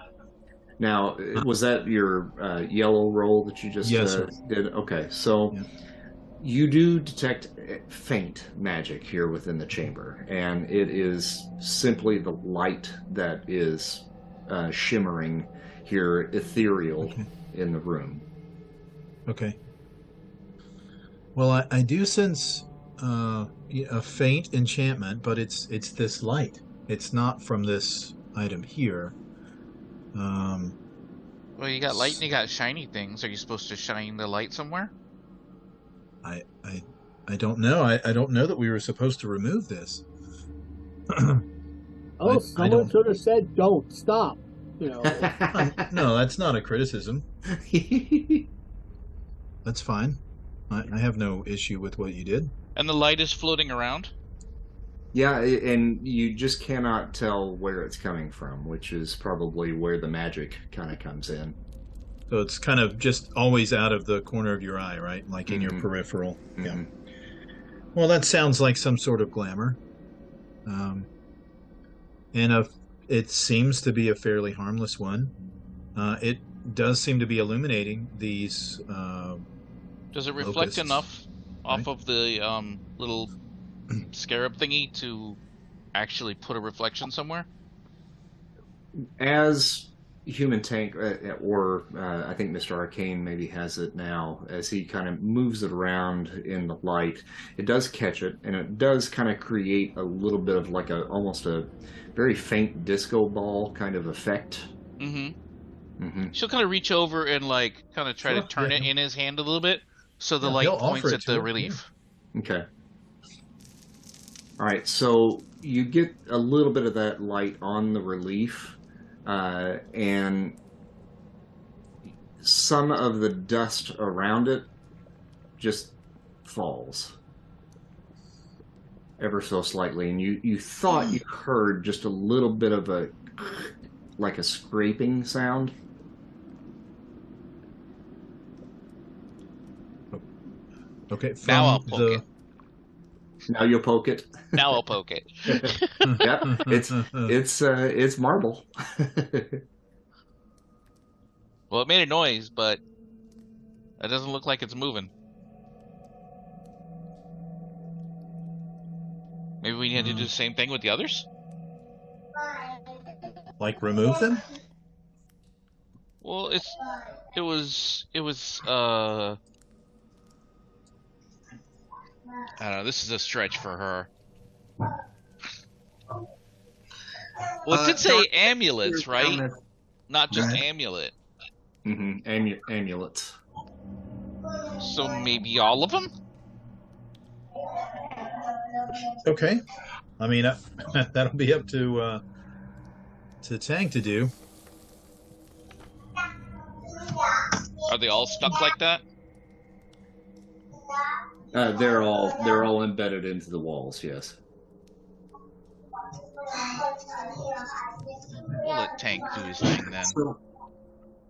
Now, was that your uh, yellow roll that you just Yes, uh, did? Okay, so Yeah. You do detect uh, faint magic here within the chamber, and it is simply the light that is uh, shimmering here, ethereal Okay. in the room. Okay. Well, I, I do sense uh, y- a faint enchantment, but it's it's this light. It's not from this item here. Um, Well, you got light and you got shiny things. Are you supposed to shine the light somewhere? I I I don't know. I, I don't know that we were supposed to remove this. [clears throat] Oh, I- I someone don't- should have said, "Don't stop." You know, [laughs] no, that's not a criticism. [laughs] That's fine. I, I have no issue with what you did. And the light is floating around. yeah, and you just cannot tell where it's coming from, which is probably where the magic kind of comes in. So it's kind of just always out of the corner of your eye, right? Like in your Mhm. peripheral. Yeah. Mhm. Well, that sounds like some sort of glamour. Um, and a, it seems to be a fairly harmless one. Uh, it does seem to be illuminating these. Uh, Does it reflect Locusts, enough off right? of the um, little [clears throat] scarab thingy to actually put a reflection somewhere? as human tank uh, or uh, i think mr arcane maybe has it now as he kind of moves it around in the light. It does catch it and it does kind of create a little bit of like a almost a very faint disco ball kind of effect. Mm-hmm. hmm She'll kind of reach over and like kind of try Sure, to turn yeah, it in his hand a little bit, so the Yeah, light points at the her, relief. okay. All right so you get a little bit of that light on the relief uh, and some of the dust around it just falls ever so slightly and you you thought you heard just a little bit of a like a scraping sound okay. From Now I'll poke the, it. Now you'll poke it Now I'll poke it. [laughs] Yep, it's it's uh it's marble [laughs] Well, it made a noise, but it doesn't look like it's moving. Maybe we need to do the same thing with the others. like remove them. Well, it's it was it was uh I don't know. This is a stretch for her. Well, it Uh, did say Dark- amulets, right? Not just Right. amulet. hmm Amu- amulets So maybe all of them. Okay. I mean, uh, [laughs] that'll be up to uh, to Tank to do. Are they all stuck like that? Uh, they're all they're all embedded into the walls. Yes. We'll let Tank do his thing then. So,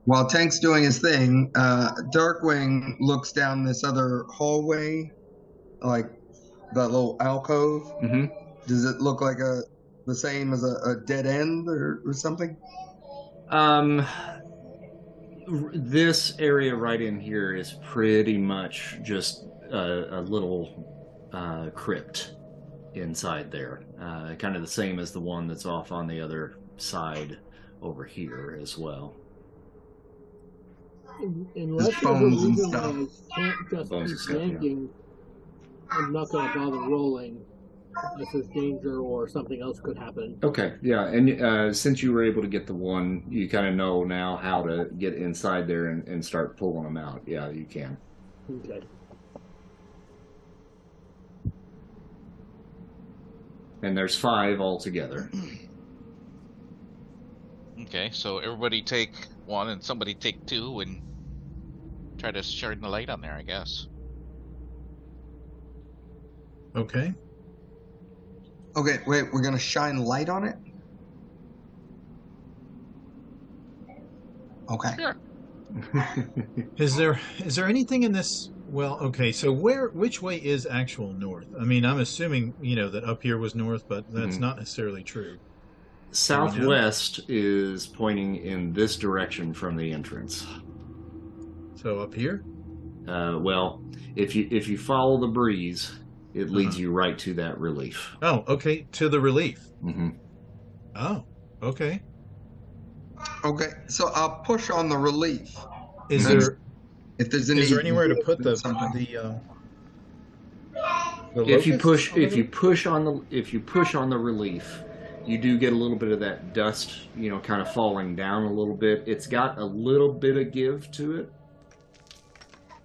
while Tank's doing his thing, uh, Darkwing looks down this other hallway, like that little alcove. hmm Does it look like a the same as a, a dead end or, or something? Um, r- this area right in here is pretty much just a, a little uh, crypt inside there, uh, kind of the same as the one that's off on the other side over here as well. Un- Unless there's a bones and stuff. I can't just Bones and keep stuff, yeah. yanking, I'm not going to bother rolling This is danger or something else could happen. Okay, yeah, and uh, since you were able to get the one, you kind of know now how to get inside there and, and start pulling them out. Yeah, you can. Okay. And there's five altogether. Okay, so everybody take one and somebody take two and try to shine the light on there, I guess. Okay. Okay, wait, we're gonna shine light on it. Okay. Sure. [laughs] Is there is there anything in this? Well, okay. So where which way is actual north? I mean, I'm assuming you know that up here was north, but that's Mhm. not necessarily true. Southwest is pointing in this direction from the entrance. So up here. Uh, well, if you if you follow the breeze, it leads Uh-huh. you right to that relief. Oh, okay. To the relief. Mm-hmm. Oh, okay. Okay, so I'll push on the relief Is there if there's any. is there anywhere to put the something. the, the If you push if you push on the if you push on the relief, you do get a little bit of that dust, you know, kind of falling down a little bit. It's got a little bit of give to it.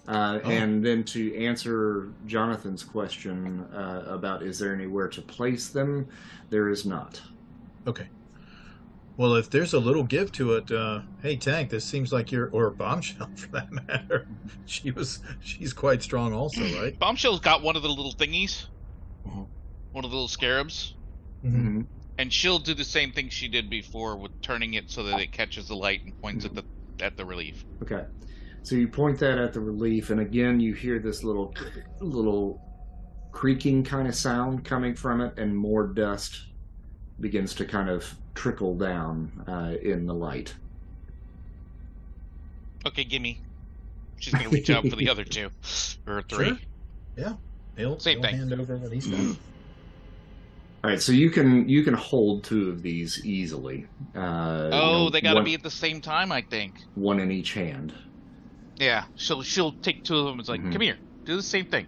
Uh, Oh. And then to answer Jonathan's question uh, about is there anywhere to place them, there is not. Okay. Well, if there's a little give to it, uh, hey Tank, this seems like you're or Bombshell [laughs] for that matter. She was she's quite strong also, [clears throat] right? Bombshell's got one of the little thingies, Mhm. one of the little scarabs, Mm-hmm. and she'll do the same thing she did before with turning it so that it catches the light and points at the at the relief. Okay. So you point that at the relief, and again you hear this little, little creaking kind of sound coming from it, and more dust begins to kind of trickle down uh, in the light. Okay, gimme. She's gonna reach out for the other two [laughs] or three. Sure. Yeah. He'll, Same he'll thing. hand over what he's got. All right, so you can you can hold two of these easily. Uh, Oh, you know, they gotta one, be at the same time, I think. one in each hand. Yeah, she'll she'll take two of them. It's like, Mhm. come here, do the same thing.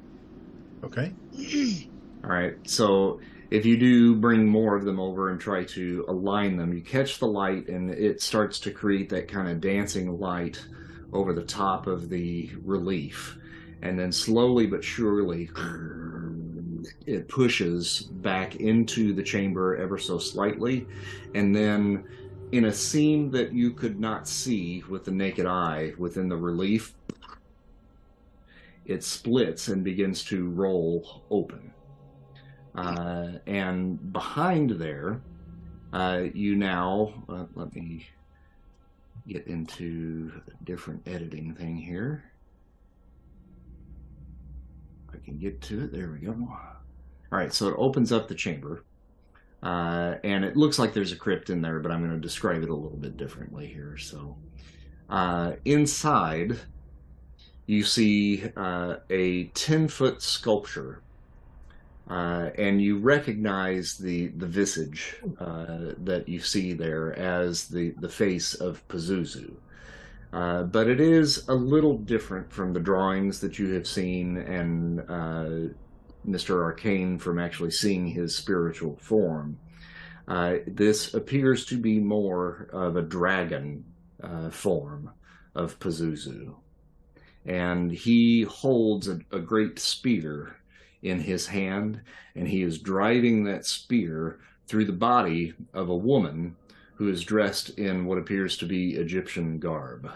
Okay. [clears throat] All right, so if you do bring more of them over and try to align them, you catch the light and it starts to create that kind of dancing light over the top of the relief. And then slowly but surely, it pushes back into the chamber ever so slightly. And then, in a seam that you could not see with the naked eye within the relief, it splits and begins to roll open. Uh, and behind there, uh, you now, uh, let me get into a different editing thing here. I can get to it. There we go. All right, so it opens up the chamber. Uh, and it looks like there's a crypt in there, but I'm going to describe it a little bit differently here. So, uh, inside, you see uh, a 10 foot sculpture uh, and you recognize the the visage uh, that you see there as the the face of Pazuzu. Uh, but it is a little different from the drawings that you have seen and uh, Mr. Arcane from actually seeing his spiritual form. Uh, this appears to be more of a dragon uh, form of Pazuzu. And he holds a, a great spear in his hand, and he is driving that spear through the body of a woman who is dressed in what appears to be Egyptian garb.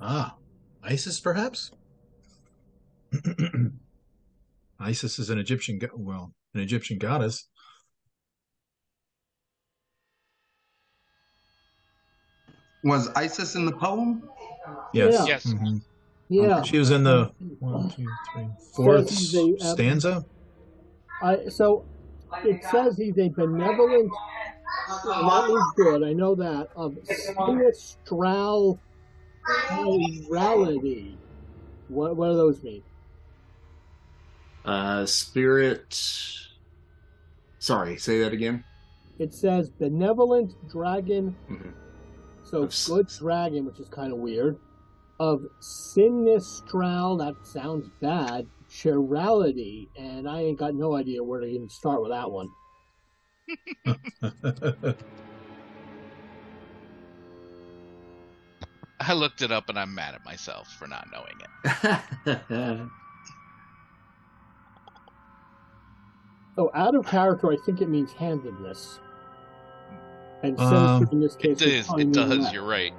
Ah, Isis, perhaps. [clears throat] Isis is an Egyptian, go- well, an Egyptian goddess. Was Isis in the poem? Yes. Yeah. Yes. Mhm. Yeah. She was in the one, two, three, fourth he's a, uh, stanza. I, so it says he's a benevolent. That means good. I know that of sinistral morality. What what do those mean? Uh, spirit. Sorry, say that again. It says benevolent dragon. Mhm. So Of s- good dragon, which is kind of weird. Of sinistral, that sounds bad. Chirality, and I ain't got no idea where to even start with that one. [laughs] I looked it up and I'm mad at myself for not knowing it. [laughs] Oh, out of character, I think it means handedness. And Um, sinister in this case. It probably It does. You're right.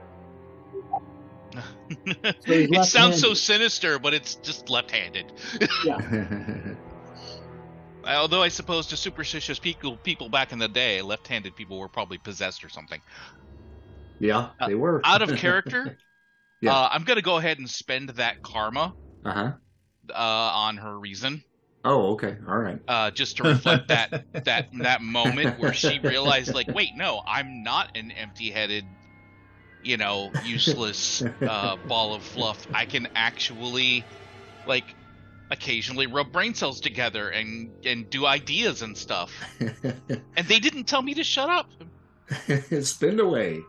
He's it sounds so sinister, but it's just left-handed. Yeah. [laughs] [laughs] Although I suppose to superstitious people, people back in the day, left-handed people were probably possessed or something. yeah, they were Out of character, [laughs] Yeah. uh, I'm gonna go ahead and spend that karma Uh huh. uh, on her reason, Oh, okay. All right. uh, just to reflect that that that moment where she realized, like, wait, no, I'm not an empty-headed, you know, useless [laughs] uh, ball of fluff. I can actually, like, occasionally rub brain cells together and and do ideas and stuff. [laughs] And they didn't tell me to shut up. [laughs] Spin away.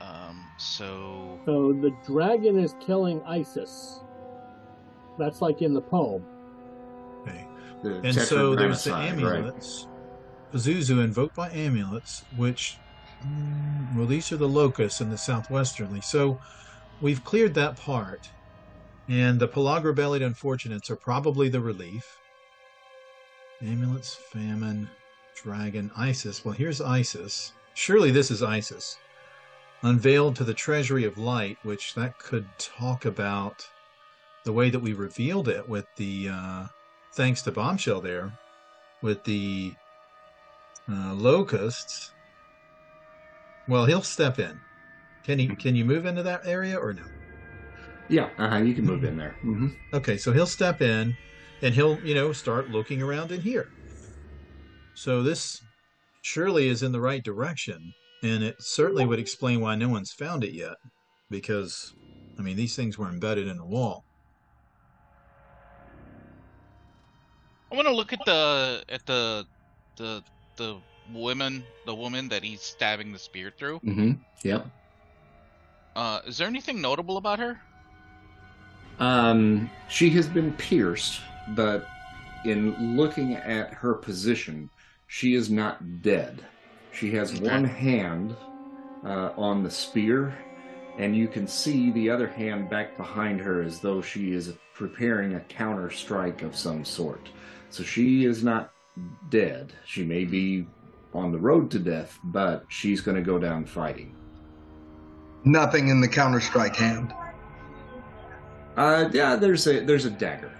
Um, so So the dragon is killing Isis. That's like in the poem. okay. The And so there's the tetragrammaton, right? Pazuzu invoked by amulets, which, mm, well, these are the locusts in the southwesterly. So we've cleared that part. And the pellagra bellied unfortunates are probably the relief. Amulets, famine, dragon, Isis. Well, here's Isis. Surely this is Isis. Unveiled to the treasury of light, which that could talk about the way that we revealed it with the uh, thanks to bombshell there with the uh, locusts. Well he'll step in. Can he can you move into that area or no? Yeah, uh-huh, you can move in there. hmm okay so he'll step in and he'll you know start looking around in here. So this surely is in the right direction and it certainly would explain why no one's found it yet because i mean these things were embedded in the wall. I want to look at the at the the the woman the woman that he's stabbing the spear through. hmm Yep. Uh, is there anything notable about her? Um, she has been pierced, but in looking at her position, she is not dead. She has Okay. one hand uh, on the spear, and you can see the other hand back behind her as though she is preparing a counter strike of some sort. So she is not dead. She may be on the road to death, but she's going to go down fighting. Nothing in the Counter Strike hand. Uh, yeah, there's a there's a dagger.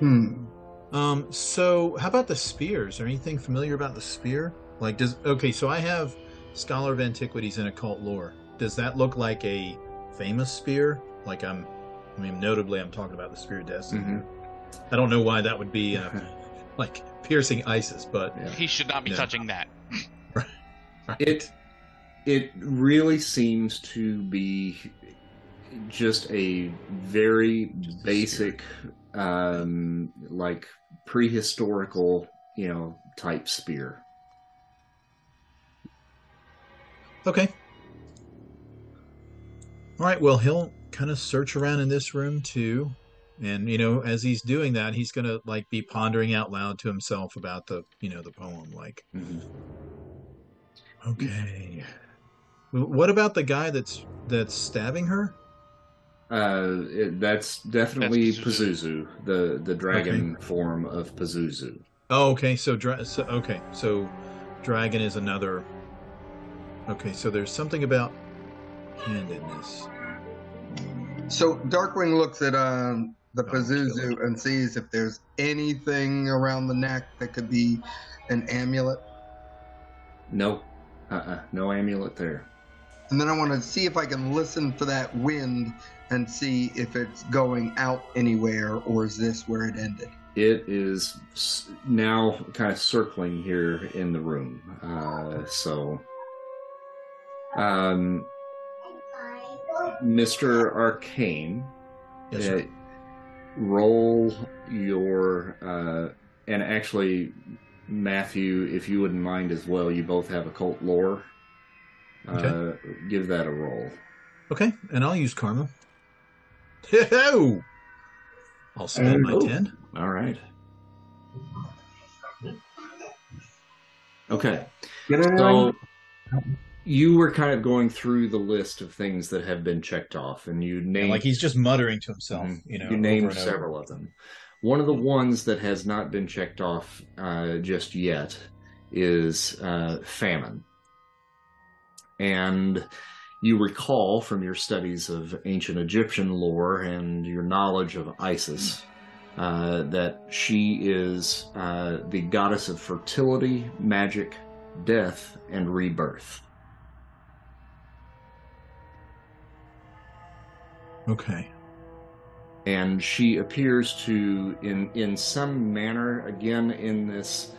Hmm. Um, so how about the spears? Or anything familiar about the spear? Like does okay, so I have Scholar of Antiquities and Occult Lore. Does that look like a famous spear? Like I'm I mean notably I'm talking about the Spear of Destiny. Mhm. I don't know why that would be uh, [laughs] like piercing Isis, but Yeah. He should not be No. touching that. [laughs] It it really seems to be just a very Just basic um like prehistorical, you know, type spear. Okay. All right. Well, he'll kind of search around in this room too, and you know, as he's doing that, he's gonna like be pondering out loud to himself about the, you know, the poem. Like, Mhm. okay, What about the guy that's that's stabbing her? Uh, it, that's definitely That's Pazuzu, the the dragon form of Pazuzu. Oh, okay. So, dra- so okay. So, dragon is another. Okay, so there's something about handedness. So Darkwing looks at um, the Oh, kill Pazuzu and sees if there's anything around the neck that could be an amulet. No, uh-uh, no amulet there. And then I want to see if I can listen for that wind and see if it's going out anywhere or is this where it ended. It is now kind of circling here in the room. Uh, so, um, Mr. Arcane, Yes, sir. uh, roll your, uh, and actually, Matthew, if you wouldn't mind as well, you both have occult lore. Uh, Okay. give that a roll. Okay, and I'll use karma. Ho! I'll spend my Oh. ten. All right. Okay. Get it So you were kind of going through the list of things that have been checked off, and you And named like he's just muttering to himself, Mhm. you know. you named several of them. One of the ones that has not been checked off uh, just yet is uh, famine, and you recall from your studies of ancient Egyptian lore and your knowledge of Isis uh, that she is uh, the goddess of fertility, magic, death, and rebirth. Okay. and she appears to in in some manner again in this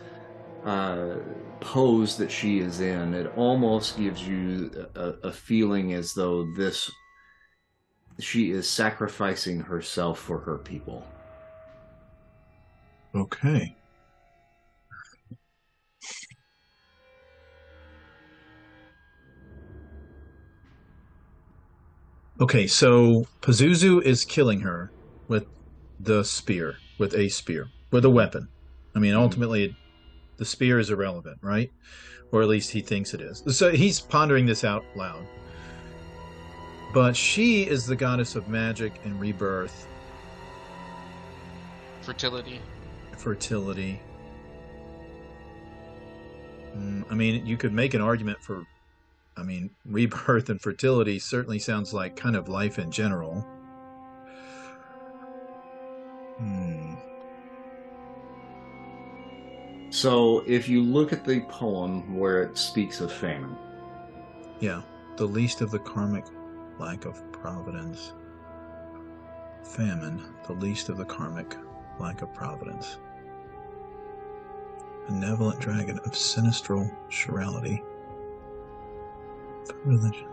uh, pose that she is in it almost gives you a, a feeling as though this she is sacrificing herself for her people Okay. Okay, so Pazuzu is killing her with the spear, with a spear, with a weapon. I mean, ultimately, it, the spear is irrelevant, right? Or at least he thinks it is. So he's pondering this out loud. But she is the goddess of magic and rebirth, Fertility. fertility. Mm, I mean, you could make an argument for, I mean, rebirth and fertility certainly sounds like kind of life in general. Hmm. so if you look at the poem where it speaks of famine Yeah, the least of the karmic lack of providence. Famine, the least of the karmic lack of providence. Benevolent dragon of sinistral chirality. Religion.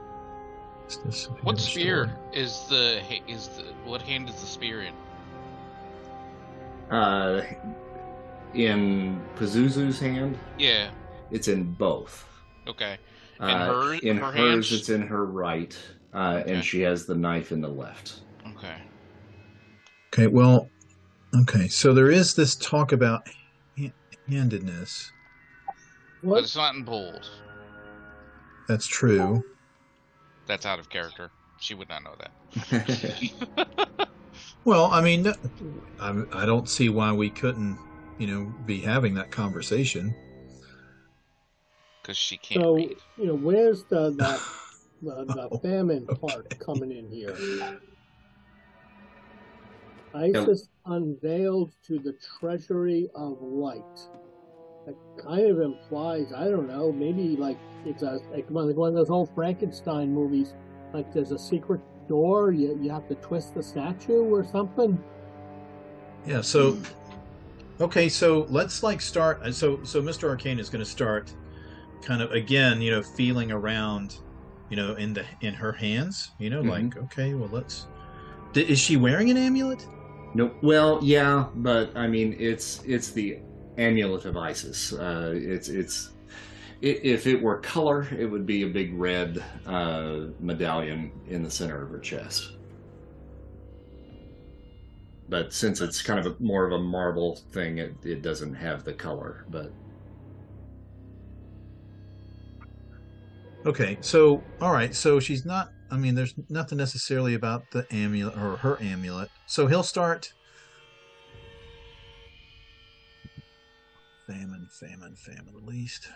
Is this What spear story? is the is the what hand is the spear in? uh, in Pazuzu's hand Yeah. it's in both Okay. uh, And her- in her hers hands- it's in her right uh, Okay. and she has the knife in the left Okay. Okay, well, okay, so there is this talk about ha- handedness. But What? it's not in bold. That's true. That's out of character. She would not know that. [laughs] Well, I mean, I, I don't see why we couldn't, you know, be having that conversation. Because she can't So read. you know, where's the the, the, [laughs] the Oh, famine part coming in here? Isis unveiled to the treasury of light. That kind of implies, I don't know, maybe like it's a like one of those old Frankenstein movies. Like there's a secret door, you you have to twist the statue or something. Yeah. So, okay. So let's like start. uh, So, so Mr. Arcane is going to start, kind of again, you know, feeling around, you know, in the in her hands. You know, like okay, well, let's. Is she wearing an amulet? No, well, yeah, but I mean, it's it's the amulet of Isis. Uh, it's it's i if it were color, it would be a big red uh, medallion in the center of her chest. But since it's kind of a, more of a marble thing, it, it doesn't have the color. But Okay, so all right, so she's not. I mean, there's nothing necessarily about the amulet or her amulet. So he'll start. Famine, famine, famine. At least.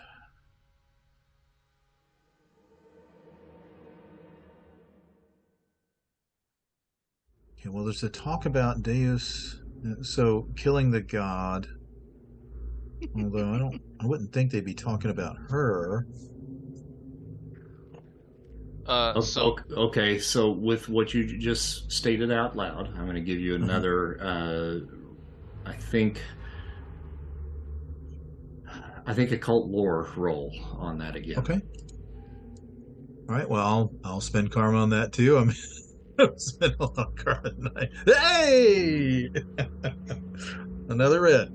Okay, well, there's a talk about Deus, so killing the god. Although I don't, I wouldn't think they'd be talking about her. Uh, so okay, so with what you just stated out loud, I'm going to give you another. Uh, I think. I think occult lore roll on that again. Okay. All right. Well, I'll I'll spend karma on that too. I mean, [laughs] spend a lot of karma tonight. Hey, [laughs] another red.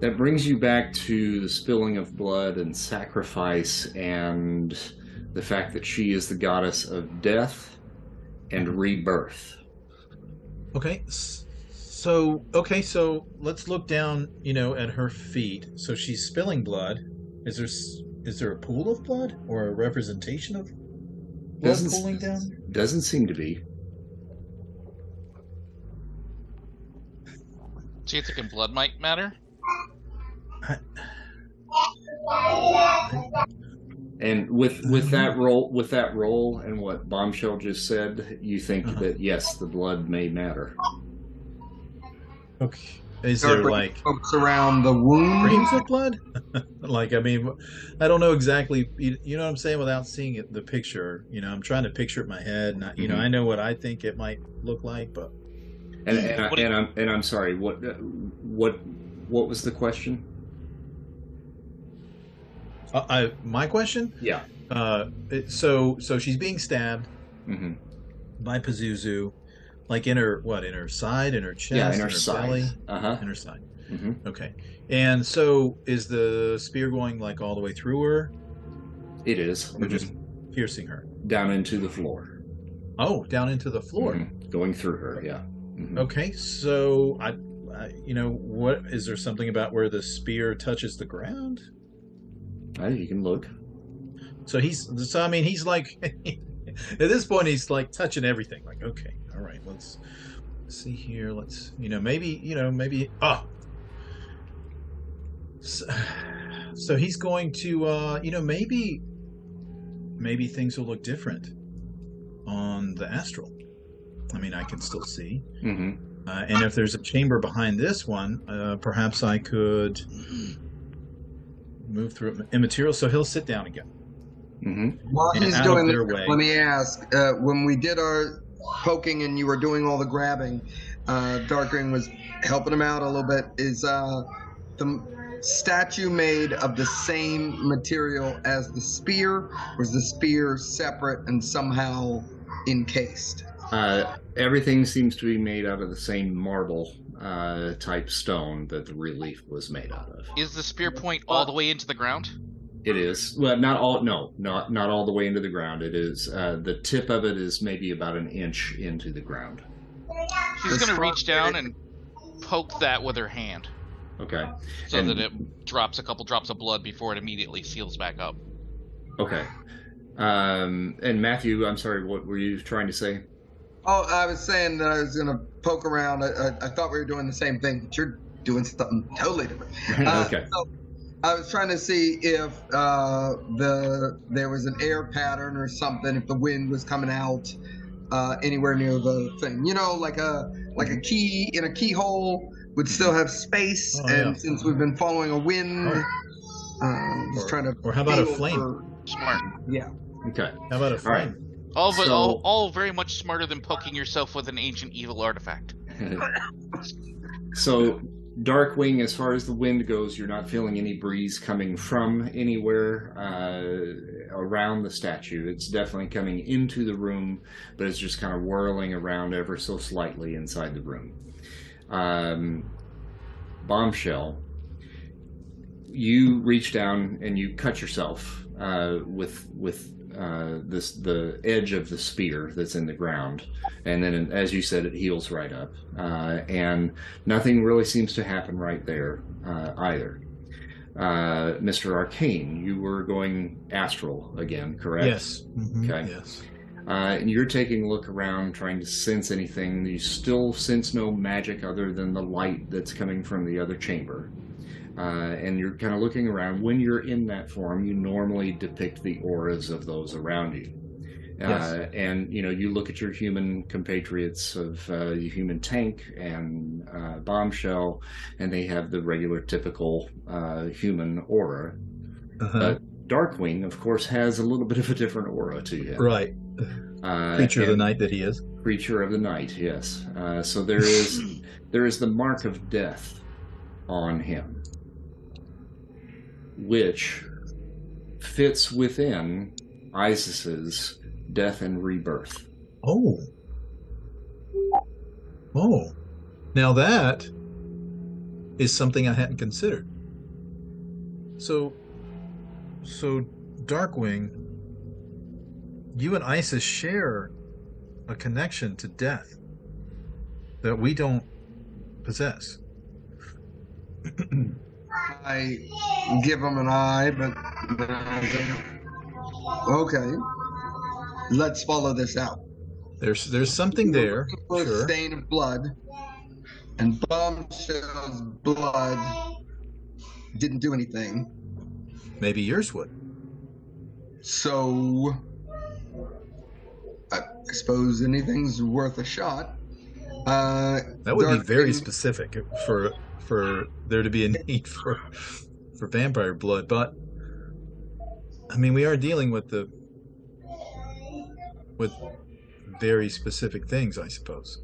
That brings you back to the spilling of blood and sacrifice and the fact that she is the goddess of death and rebirth. Okay. S- So okay. So let's look down. You know, at her feet. So she's spilling blood. Is there s- is there a pool of blood or a representation of blood Doesn't- pooling down? Doesn't seem to be. do you think in blood might matter? And with with that roll with that roll and what Bombshell just said, you think Uh-huh. that yes, the blood may matter. Okay. Is Start there like folks around the wound? streams of blood? [laughs] like, I mean, I don't know exactly. You, you know what I'm saying? Without seeing it, the picture, you know, I'm trying to picture it in my head, and I, you know, Mhm. I know what I think it might look like, but And and, I, What do you- and I'm and I'm sorry. What uh, what what was the question? uh, I, my question. Yeah. Uh, it, so, so she's being stabbed hmm by Pazuzu, like in her what? In her side, in her chest, Yeah, in her belly, side. Uh huh. in her side. hmm Okay. And so, is the spear going like all the way through her, It is. or just piercing her? down into the floor. Oh, down into the floor. Mhm. Going through her. Yeah. Mhm. Okay, so I, I, you know, what is there something about where the spear touches the ground? Uh, you can look. So he's, so I mean, he's like, [laughs] at this point, he's like touching everything. Like, okay, all right, let's see here. Let's, you know, maybe, you know, maybe, oh, so, [sighs] so he's going to, uh, you know, maybe, maybe things will look different on the astral. I mean, I can still see. hmm Uh, and if there's a chamber behind this one, uh, perhaps I could move through it immaterial. So he'll sit down again. Mm-hmm. While And he's doing their that, way. let me ask: uh, when we did our poking and you were doing all the grabbing, uh, Darkwing was helping him out a little bit. Is uh, the statue made of the same material as the spear, or is the spear separate and somehow encased? Uh, everything seems to be made out of the same marble uh, type stone that the relief was made out of. Is the spear point all the way into the ground? It is well, not all. No, not not all the way into the ground. It is uh, the tip of it is maybe about an inch into the ground. She's gonna reach down and poke that with her hand Okay. so And- that it drops a couple drops of blood before it immediately seals back up. Okay. Um, and Matthew, I'm sorry. What were you trying to say? Oh, I was saying that I was gonna poke around. I, I, I thought we were doing the same thing, but you're doing something totally different. [laughs] Uh, okay. so I was trying to see if uh, the there was an air pattern or something, if the wind was coming out uh, anywhere near the thing. You know, like a like a key in a keyhole would still have space, Oh, and yeah. since we've been following a wind, um, just Or- trying to. or how about a flame? for- Smart. yeah. Okay. How about a All right. flame? All, but So- all, all very much smarter than poking yourself with an ancient evil artifact. [laughs] so, Darkwing, as far as the wind goes, you're not feeling any breeze coming from anywhere uh, around the statue. It's definitely coming into the room, but it's just kind of whirling around ever so slightly inside the room. Um, bombshell, you reach down and you cut yourself uh, with with uh, this the edge of the spear that's in the ground, and then as you said, it heals right up, uh, and nothing really seems to happen right there uh, either. Uh, Mr. Arcane, you were going astral again, correct? Yes. Mhm, Okay. Yes. Uh, and you're taking a look around, trying to sense anything. You still sense no magic other than the light that's coming from the other chamber. Uh, and you're kind of looking around. When you're in that form, you normally depict the auras of those around you. Uh, Yes. and you know, you look at your human compatriots of uh, your human tank and uh, bombshell, and they have the regular, typical uh, human aura. Uh-huh. But Darkwing, of course, has a little bit of a different aura to him. right. Uh, Creature of the night that he is. creature of the night yes uh, so there is [laughs] there is the mark of death on him which fits within isis's death and rebirth Oh. Oh. Now that is something I hadn't considered. So so Darkwing you and Isis share a connection to death that we don't possess. [clears throat] I give him an eye, but okay. Let's follow this out. There's there's something there. A Sure. stain of blood, and Bombshell's blood didn't do anything. Maybe yours would. So I suppose anything's worth a shot. Uh, That would be very specific for for there to be a [laughs] need for for vampire blood, but I mean we are dealing with the with very specific things, I suppose.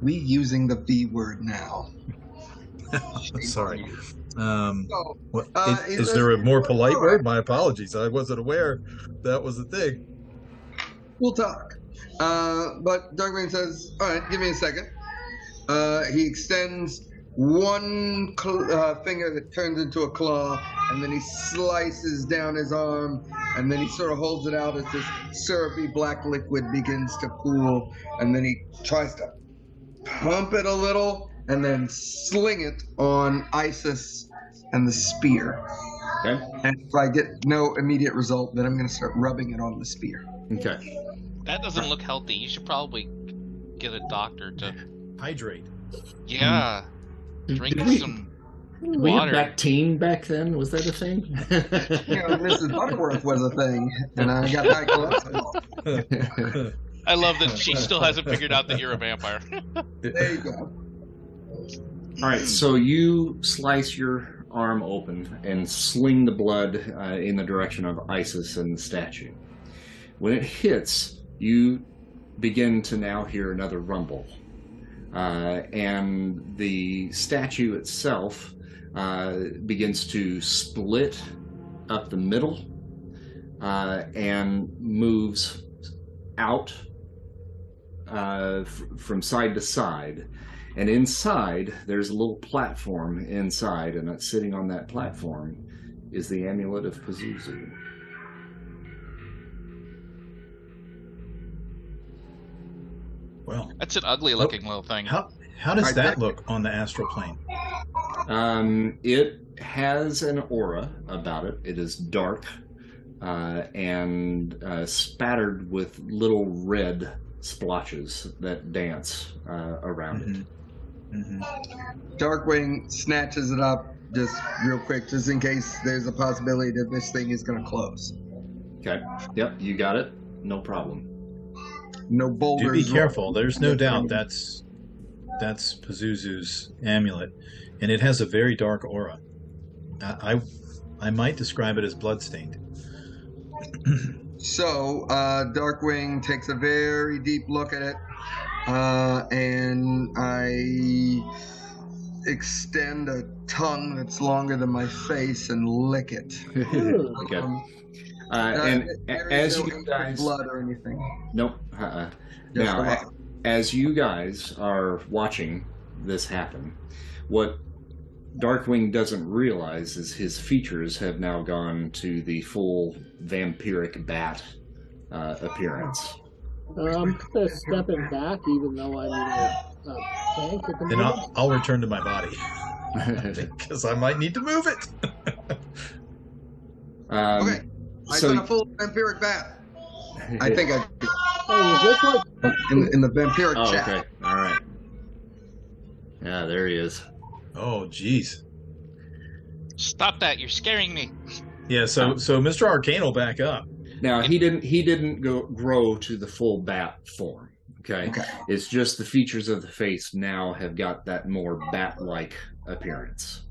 we using the V word now. [laughs] Sorry. Um, So, what, Uh, is, is there- a more polite word? My apologies. I wasn't aware that was a thing. we'll talk. Uh, but Darkwing says, "All right, give me a second. Uh, he extends one cl- uh, finger that turns into a claw, and then he slices down his arm, and then he sort of holds it out as this syrupy black liquid begins to pool, and then he tries to pump it a little, and then sling it on Isis and the spear. okay And if I get no immediate result, then I'm going to start rubbing it on the spear. okay That doesn't look healthy. You should probably get a doctor to. Hydrate. Yeah, drink Did we- some we had water. Bactine back then was that a thing You know, Mrs. Butterworth was a thing, and I got high [laughs] cholesterol. I love that she still hasn't figured out that you're a vampire. There you go. All right, so you slice your arm open and sling the blood uh, in the direction of Isis and the statue. When it hits, you begin to now hear another rumble. Uh, and the statue itself uh, begins to split up the middle uh, and moves out uh, f- from side to side. And inside, there's a little platform inside, and sitting on that platform is the amulet of Pazuzu. Well, That's an ugly looking little thing. how how does I that think- look on the astral plane? Um, it has an aura about it. It is dark uh, and uh, spattered with little red splotches that dance uh, around it. hmm Darkwing snatches it up just real quick, just in case there's a possibility that this thing is going to close. Okay. Yep, you got it. No problem. No Do be careful. There's no doubt that's that's Pazuzu's amulet, and it has a very dark aura. I I, I might describe it as bloodstained. So, uh, Darkwing takes a very deep look at it, uh, and I extend a tongue that's longer than my face and lick it. [laughs] okay. Uh, and there a- is as no you guys, blood or anything. nope. Uh-uh. Now, a- as you guys are watching this happen, what Darkwing doesn't realize is his features have now gone to the full vampiric bat uh, appearance. Uh, I'm kind of stepping back, even though I'm in a, a tank at the Then moment. I'll, I'll return to my body [laughs] [laughs] because I might need to move it. [laughs] Um, Okay. I so- done a full vampiric bat. I think I Hey, oh, like in, in the vampiric Oh, chat. okay. All right. Yeah, there he is. Oh, jeez. Stop that! You're scaring me. Yeah. So so Mr. Arcane will back up. Now he didn't he didn't go grow to the full bat form. Okay. Okay. It's just the features of the face now have got that more bat-like appearance.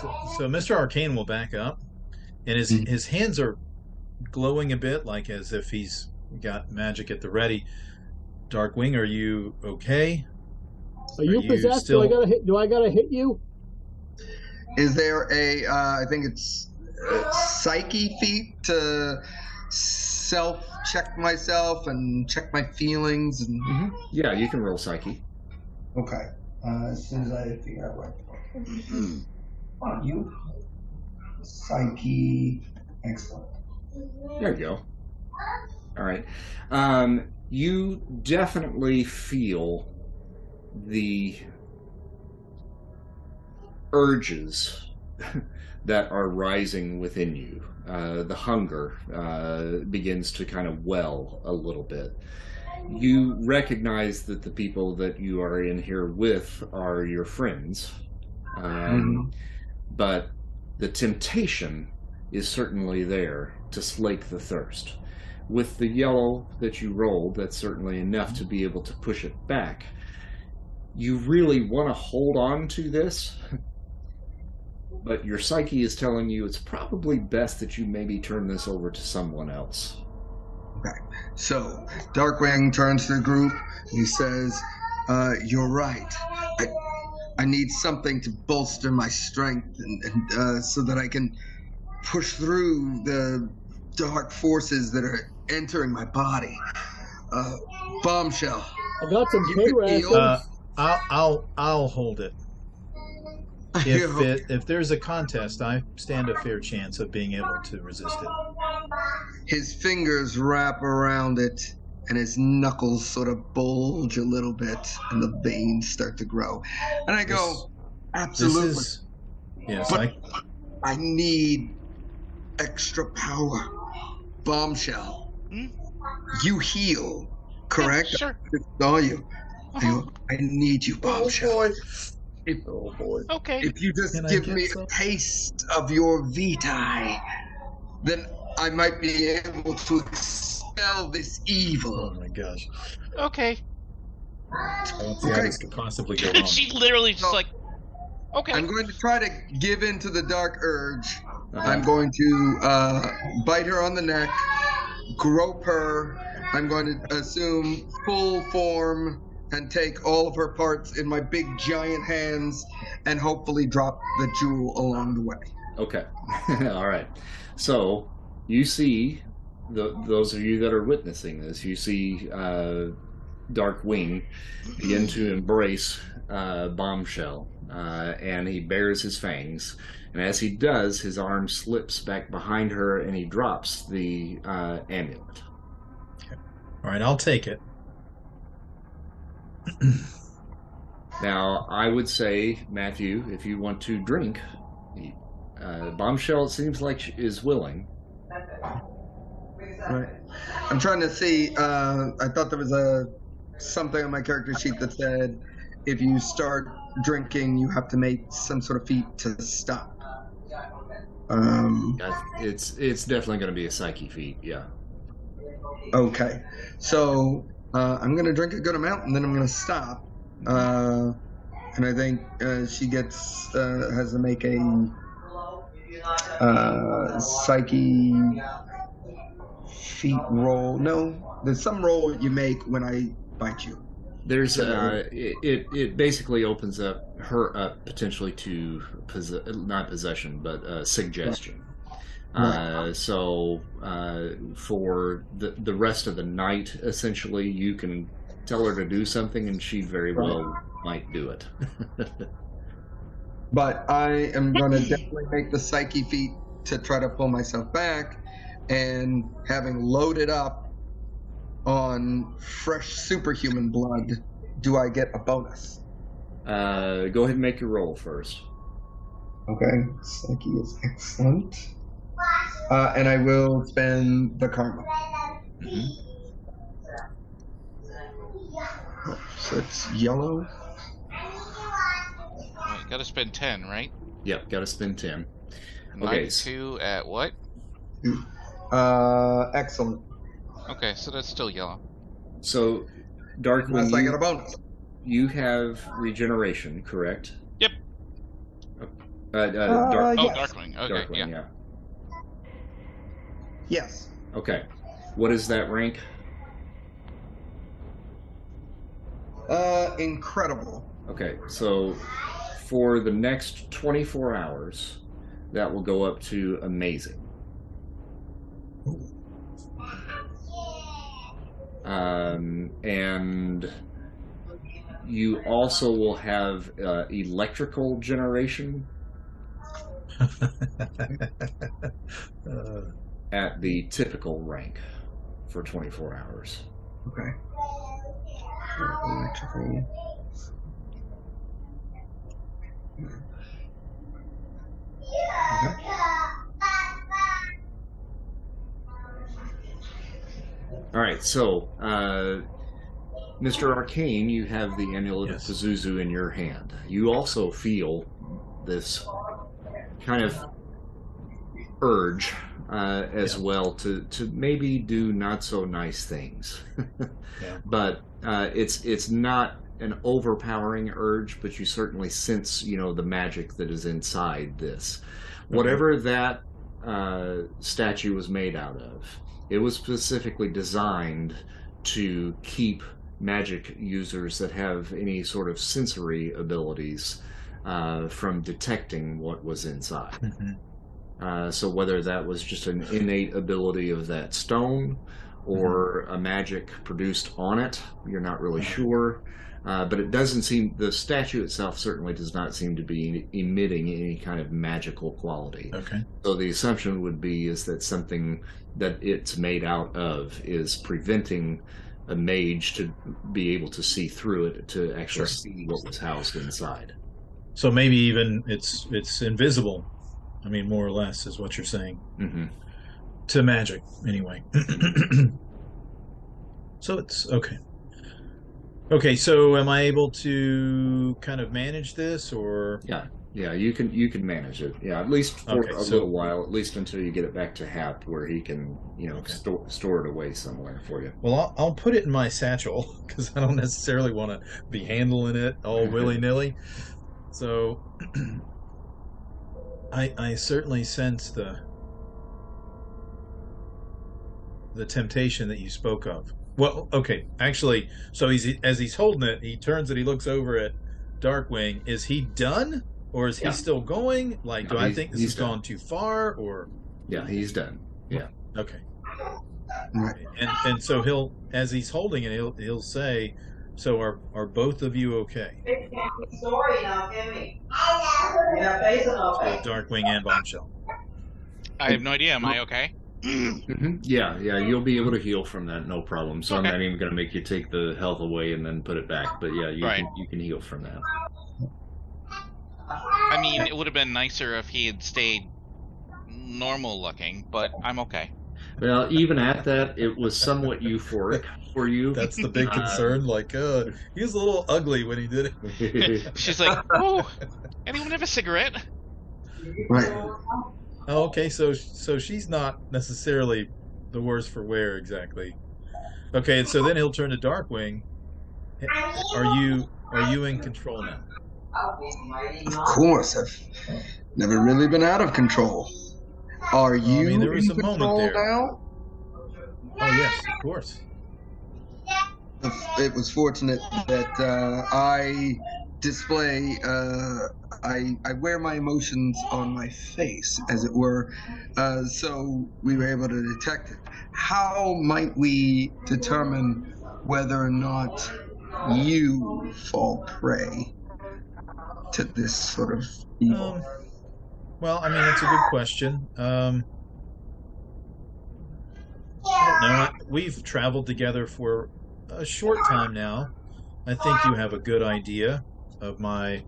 So Mr. Arcane will back up, and his Mhm. his hands are glowing a bit, like as if he's got magic at the ready. Darkwing, are you okay? are you you possessed? still- Do I gotta hit? Do I gotta hit you? Is there a? Uh, I think it's uh, psyche feat to self check myself and check my feelings and. Mm-hmm. Yeah, you can roll psyche. Okay. Uh, as soon as I figure out what. Oh, you. Psyche. Excellent. There you go. All right. Um, you definitely feel the urges [laughs] that are rising within you. Uh, the hunger uh, begins to kind of well a little bit. You recognize that the people that you are in here with are your friends, um, but the temptation is certainly there to slake the thirst. With the yellow that you rolled, that's certainly enough to be able to push it back. You really want to hold on to this, [laughs] but your psyche is telling you it's probably best that you maybe turn this over to someone else. Okay. So, Darkwing turns to the group he says, uh, You're right. I, I need something to bolster my strength and, and uh, so that I can push through the dark forces that are entering my body. Uh, bombshell. I got some You pig could rations. Uh, I'll I'll I'll hold it. [laughs] If it, if there's a contest, I stand a fair chance of being able to resist it. His fingers wrap around it, and his knuckles sort of bulge a little bit, and the veins start to grow. And I go, absolutely. This is yes. But- I, I need extra power. Bombshell. Hmm? You heal, correct? Yeah, sure. I saw you. I, Uh-huh. go, I need you, Bombshell. If, oh boy. Okay. if you just Can give me some? a taste of your vitae, then I might be able to expel this evil. Oh my gosh. Okay. I don't see how this could possibly go [laughs] wrong. she literally just So- like, okay. I'm going to try to give in to the dark urge. Uh-huh. I'm going to uh, bite her on the neck, grope her. I'm going to assume full form and take all of her parts in my big giant hands and hopefully drop the jewel along the way. Okay. [laughs] All right. So you see, the, those of you that are witnessing this, you see uh, Dark Wing begin to embrace uh, Bombshell, uh, and he bares his fangs. And as he does, his arm slips back behind her, and he drops the uh, amulet. All right, I'll take it. Now, I would say, Matthew, if you want to drink, uh, Bombshell it seems like she is willing. Right. I'm trying to see. Uh, I thought there was a something on my character sheet that said if you start drinking, you have to make some sort of feat to stop. Um, It's it's definitely going to be a psyche feat. Yeah. Okay, so uh, I'm gonna drink a good amount and then I'm gonna stop. Uh, and I think uh, she gets uh, has to make a uh, psyche feat roll. No, there's some roll you make when I bite you. There's uh, it, it it basically opens up her up potentially to possess, not possession but uh, suggestion. Uh, so uh, for the the rest of the night, essentially, you can tell her to do something, and she very well might do it. [laughs] But I am gonna definitely make the psyche feat to try to pull myself back, and having loaded up on fresh superhuman blood, do I get a bonus? uh, go ahead and make your roll first. Okay, psyche is excellent. Uh, and I will spend the karma. Mhm. So it's yellow. Right, gotta spend 10, right? Yep, got to spend ten. Nine Okay. two at what? Uh, excellent. Okay, so that's still yellow. So, Darkwing, Unless I you, get a bonus. you have regeneration, correct? Yep. Uh, uh, Dark, Uh, Oh, yes. Darkwing. Okay, Darkwing, yeah. yeah. Yes. Okay. What is that rank? Uh, incredible. Okay, so for the next 24 hours, that will go up to amazing. Um, and you also will have uh, electrical generation Uh, [laughs] at the typical rank for 24 hours. Okay. Electrical. All right, so uh, Mr. Arcane, you have the amulet Yes. of Pazuzu in your hand. You also feel this kind of urge uh, as Yeah. well to, to maybe do not so nice things. [laughs] Yeah. But uh, it's it's not an overpowering urge, but you certainly sense you know the magic that is inside this. Whatever that uh, statue was made out of, it was specifically designed to keep magic users that have any sort of sensory abilities uh, from detecting what was inside. mhm. Uh, so whether that was just an innate ability of that stone or a magic produced on it, you're not really sure. Uh, but it doesn't seem the statue itself certainly does not seem to be emitting any kind of magical quality. Okay. So the assumption would be is that something that it's made out of is preventing a mage to be able to see through it to actually Sure. see what was housed inside. So maybe even it's it's invisible. I mean, more or less is what you're saying hmm to magic, anyway. [clears throat] so it's okay. Okay, so am I able to kind of manage this, or Yeah, yeah, you can you can manage it. Yeah, at least for Okay, a so- little while, at least until you get it back to Hap, where he can you know Okay. store store it away somewhere for you. well, I'll, I'll put it in my satchel [laughs] because I don't necessarily want to be handling it all [laughs] willy nilly. So [clears throat] I I certainly sense the the temptation that you spoke of. Well, okay, actually, so he's as he's holding it, he turns and he looks over at Darkwing. Is he done, or is he Yeah. still going? Like, do No, I think this has done. gone too far, or Yeah, he's done. Yeah. Okay? Right. And and so he'll as he's holding it, he'll he'll say, "So are are both of you okay?" Big family story now, Kimmy. Yeah, face it off. So Darkwing and Bombshell. I have no idea. Am I okay? Hmm Yeah, yeah, you'll be able to heal from that, no problem. So Okay. I'm not even going to make you take the health away and then put it back. But yeah, you Right. can you can heal from that. I mean, it would have been nicer if he had stayed normal looking, but I'm okay. Well, even at that, it was somewhat euphoric for you. That's the big Uh, concern. Like, uh, he was a little ugly when he did it. [laughs] She's like, "Oh, anyone have a cigarette?" Right. Oh, okay, so so she's not necessarily the worse for wear exactly. Okay, and so then he'll turn to Darkwing. Are you are you in control now? Of course, I've never really been out of control. Are you I mean, there was in a moment there. now? Oh yes, of course. It was fortunate that uh, I display. Uh, I I wear my emotions on my face, as it were, uh, so we were able to detect it. How might we determine whether or not you fall prey to this sort of evil? Um, well, I mean, it's a good question. Um. We've traveled together for a short time now. I think you have a good idea of my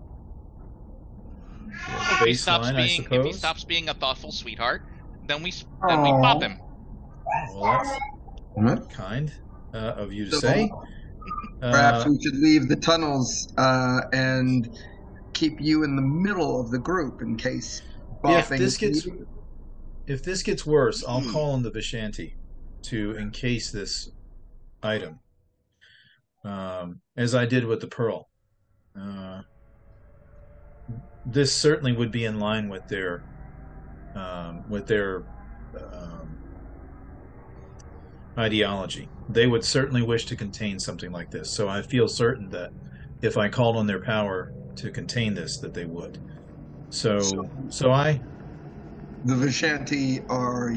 If he stops baseline, I being, if he stops being a thoughtful sweetheart, then we s- then we pop him. Well, that's What? kind uh, of you to So- say. [laughs] Perhaps Uh, we should leave the tunnels uh, and keep you in the middle of the group in case Yeah, if this gets- needed. if this gets worse, I'll Hmm. call on the Vishanti to encase this item, um, as I did with the pearl. Uh, this certainly would be in line with their um, with their um, ideology. They would certainly wish to contain something like this. So I feel certain that if I called on their power to contain this, that they would. So, so I The Vishanti are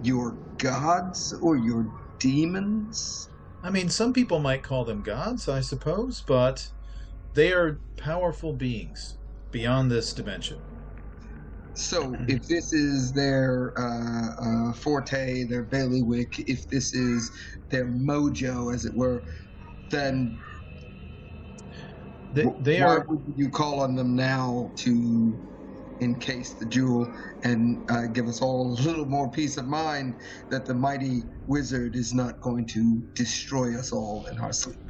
your gods or your demons? I mean, some people might call them gods, I suppose, but they are powerful beings beyond this dimension. So, [clears throat] if this is their uh, uh, forte, their bailiwick, if this is their mojo, as it were, then They, they why are would you call on them now to encase the jewel and uh, give us all a little more peace of mind that the mighty wizard is not going to destroy us all in our sleep?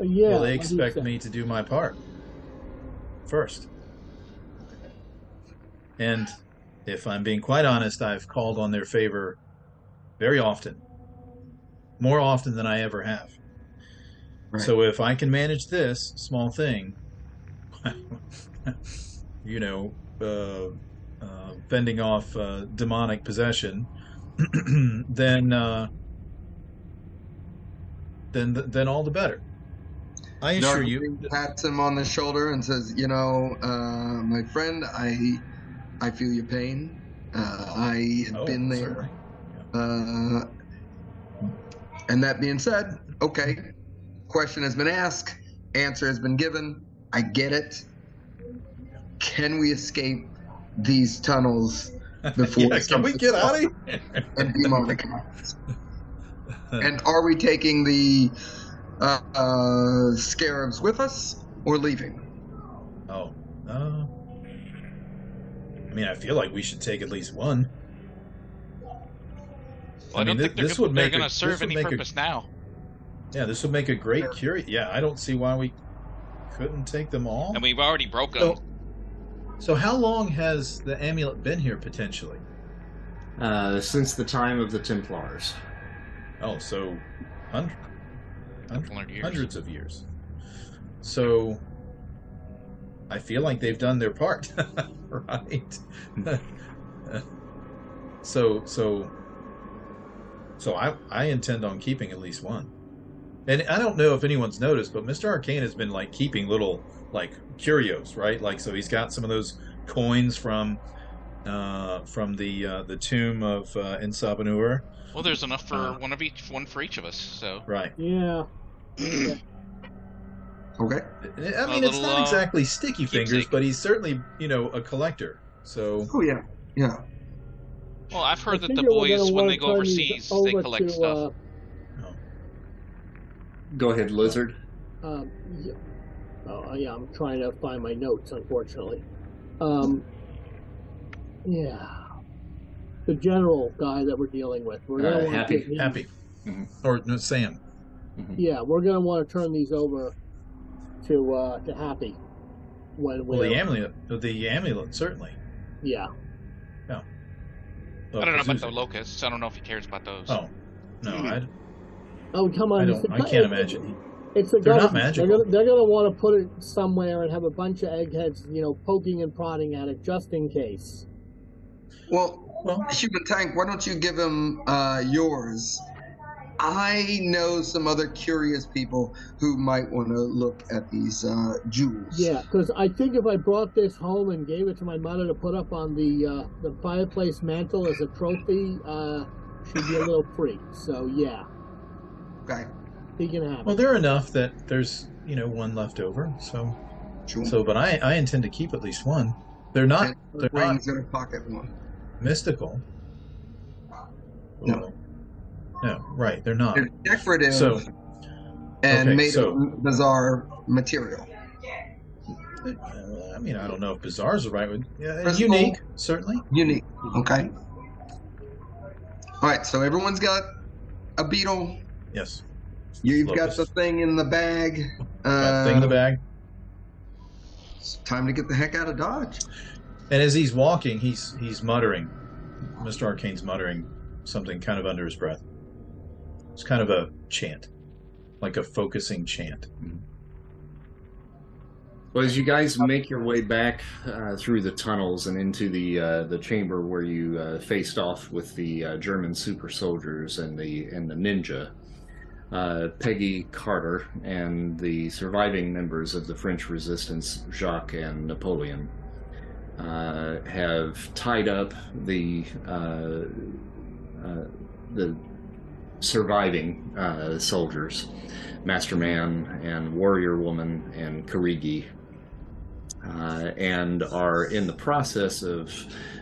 Yeah. well, they what do you expect me to do my part first. And if I'm being quite honest, I've called on their favor very often, more often than I ever have. Right. So if I can manage this small thing, [laughs] you know, uh, uh, fending off uh, demonic possession, [clears throat] then uh, then then all the better. I assure you. Pats him on the shoulder and says, "You know, uh, my friend, I, I feel your pain. Uh, I have Oh, been there. Uh, and that being said, okay, question has been asked, answer has been given. I get it. Can we escape these tunnels [laughs] before yeah, can we get out of here? and? [laughs] And are we taking the uh, uh, scarabs with us or leaving? Oh, uh, I mean, I feel like we should take at least one. Well, I, I mean, don't thi- think they're, this would make a- going to this serve would any make a- now. Yeah, this would make a great cure. Yeah, I don't see why we couldn't take them all. And we've already broken. So, so how long has the amulet been here potentially? Uh, since the time of the Templars. Oh, so hundred, Couple hundred years. hundreds of years. So I feel like they've done their part, [laughs] right? [laughs] so so so I I intend on keeping at least one. And I don't know if anyone's noticed, but Mr. Arcane has been like keeping little like curios, right? Like so he's got some of those coins from uh from the uh the tomb of uh Insabanur. Well, there's enough for Uh, one of each, one for each of us. So Right. Yeah. Okay. I mean, it's not uh, exactly sticky fingers, keepsake. but he's certainly, you know, a collector. So, Oh yeah, yeah. Well, I've heard I that the boys, when they go turn these overseas, they collect to, stuff. Go ahead, Lizard. Uh, um, yeah. Oh, yeah, I'm trying to find my notes, unfortunately. Um, yeah. The general guy that we're dealing with. We're Uh, wanna Happy. give him- happy. Mhm. Or no, Sam. Yeah, we're gonna want to turn these over to uh, to Happy when Well, the amulet, the amulet, certainly. yeah. Well, I don't know about the locusts. I don't know if he cares about those. Oh, no, I, Oh come on! I don't. a- I can't imagine. It's a They're not gonna, magical. They're gonna, they're gonna want to put it somewhere and have a bunch of eggheads, you know, poking and prodding at it just in case. Well, Well, Human Tank, why don't you give him uh, yours? I know some other curious people who might want to look at these uh, jewels. Yeah, because I think if I brought this home and gave it to my mother to put up on the uh, the fireplace mantle as a trophy, uh, she'd be a little freaked. So yeah, Okay. he can have well, it. they're enough that there's, you know, one left over. So, Sure. so, but I, I intend to keep at least one. They're not, and they're not rings in her pocket one. mystical. No. No, right. They're not. They're decorative So, and okay, made so- of bizarre material. uh, I mean, I don't know if bizarre is the right word. Yeah, unique, certainly. Unique. Okay. All right, so everyone's got a beetle. Yes. You've got the thing in the bag. Uh, thing in the bag. it's time to get the heck out of Dodge. And as he's walking, he's he's muttering. Mr. Arcane's muttering something kind of under his breath. It's kind of a chant, like a focusing chant. Well, as you guys make your way back uh, through the tunnels and into the uh, the chamber where you uh, faced off with the uh, German super soldiers and the and the ninja, uh, Peggy Carter and the surviving members of the French resistance, Jacques and Napoleon, uh, have tied up the the surviving uh, soldiers, Masterman and Warrior Woman and Karigi, uh, and are in the process of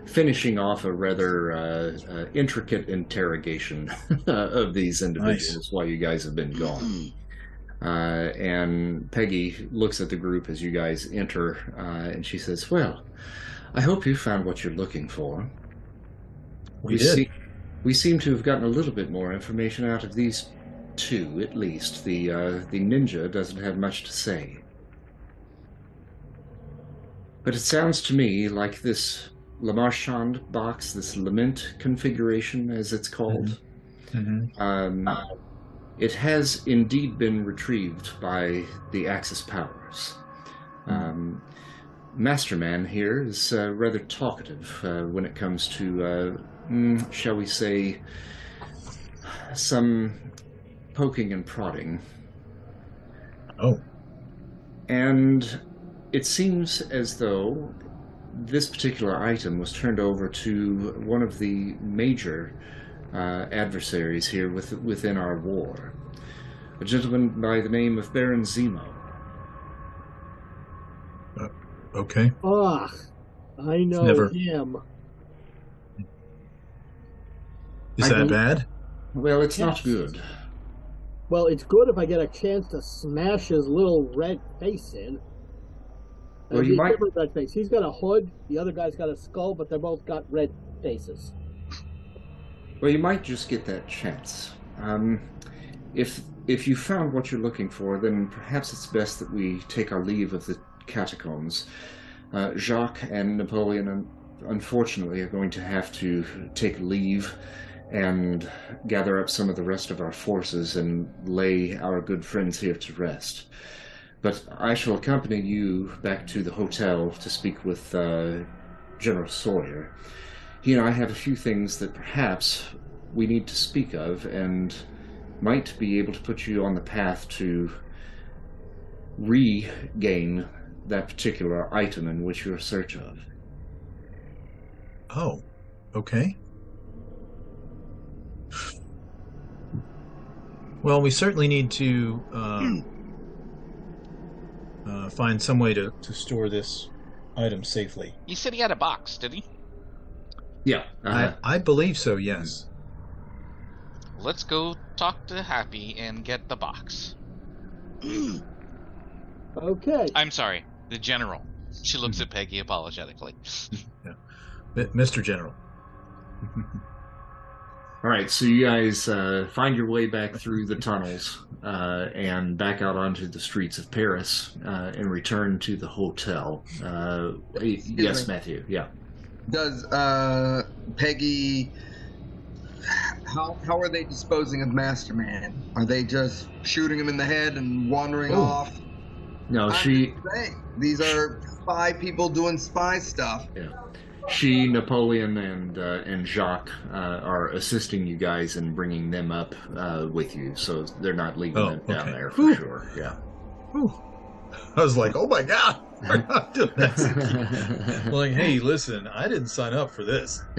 finishing off a rather uh, uh, intricate interrogation [laughs] of these individuals while you guys have been gone. Uh, and Peggy looks at the group as you guys enter, uh, and she says, "Well, I hope you found what you're looking for. We did. See, we seem to have gotten a little bit more information out of these two, at least. The uh, the ninja doesn't have much to say, but it sounds to me like this Lemarchand box, this lament configuration, as it's called. Mhm. Um, it has indeed been retrieved by the Axis powers. Um, Masterman here is uh, rather talkative uh, when it comes to, uh, mm, shall we say, some poking and prodding. Oh, And it seems as though this particular item was turned over to one of the major uh, adversaries here with, within our war. A gentleman by the name of Baron Zemo. okay. Ah, I know Never- him. Is I that bad? Well, it's not good. Well, it's good if I get a chance to smash his little red face in. Well, you might- different red face. He's got a hood. The other guy's got a skull, but they're both got red faces. Well, you might just get that chance. Um, if if you found what you're looking for, then perhaps it's best that we take our leave of the catacombs. Uh, Jacques and Napoleon, unfortunately, are going to have to take leave and gather up some of the rest of our forces and lay our good friends here to rest. But I shall accompany you back to the hotel to speak with uh, General Sawyer he and I have a few things that perhaps we need to speak of and might be able to put you on the path to regain that particular item in which you're in search of. Oh, okay. Well, we certainly need to uh, [clears throat] uh, find some way to, to store this item safely. He said he had a box, did he? Yeah. Uh, I, I believe so, yes. Let's go talk to Happy and get the box. [clears throat] Okay. I'm sorry, the general. She looks [laughs] at Peggy apologetically. [laughs] M- Mr. General. [laughs] all right, so you guys uh, find your way back through the tunnels uh, and back out onto the streets of Paris uh, and return to the hotel. Uh, yes, me. Matthew. Yeah. Does uh, Peggy? How how are they disposing of Masterman? Are they just shooting him in the head and wandering Oh. off? No, I'm she these are spy people doing spy stuff. She, Napoleon, and uh, and Jacques uh, are assisting you guys in bringing them up uh, with you, so they're not leaving Oh, them down there for Whew. sure. Yeah. Whew. I was like, oh my god, we're not doing this. [laughs] like, hey, listen, I didn't sign up for this. [laughs]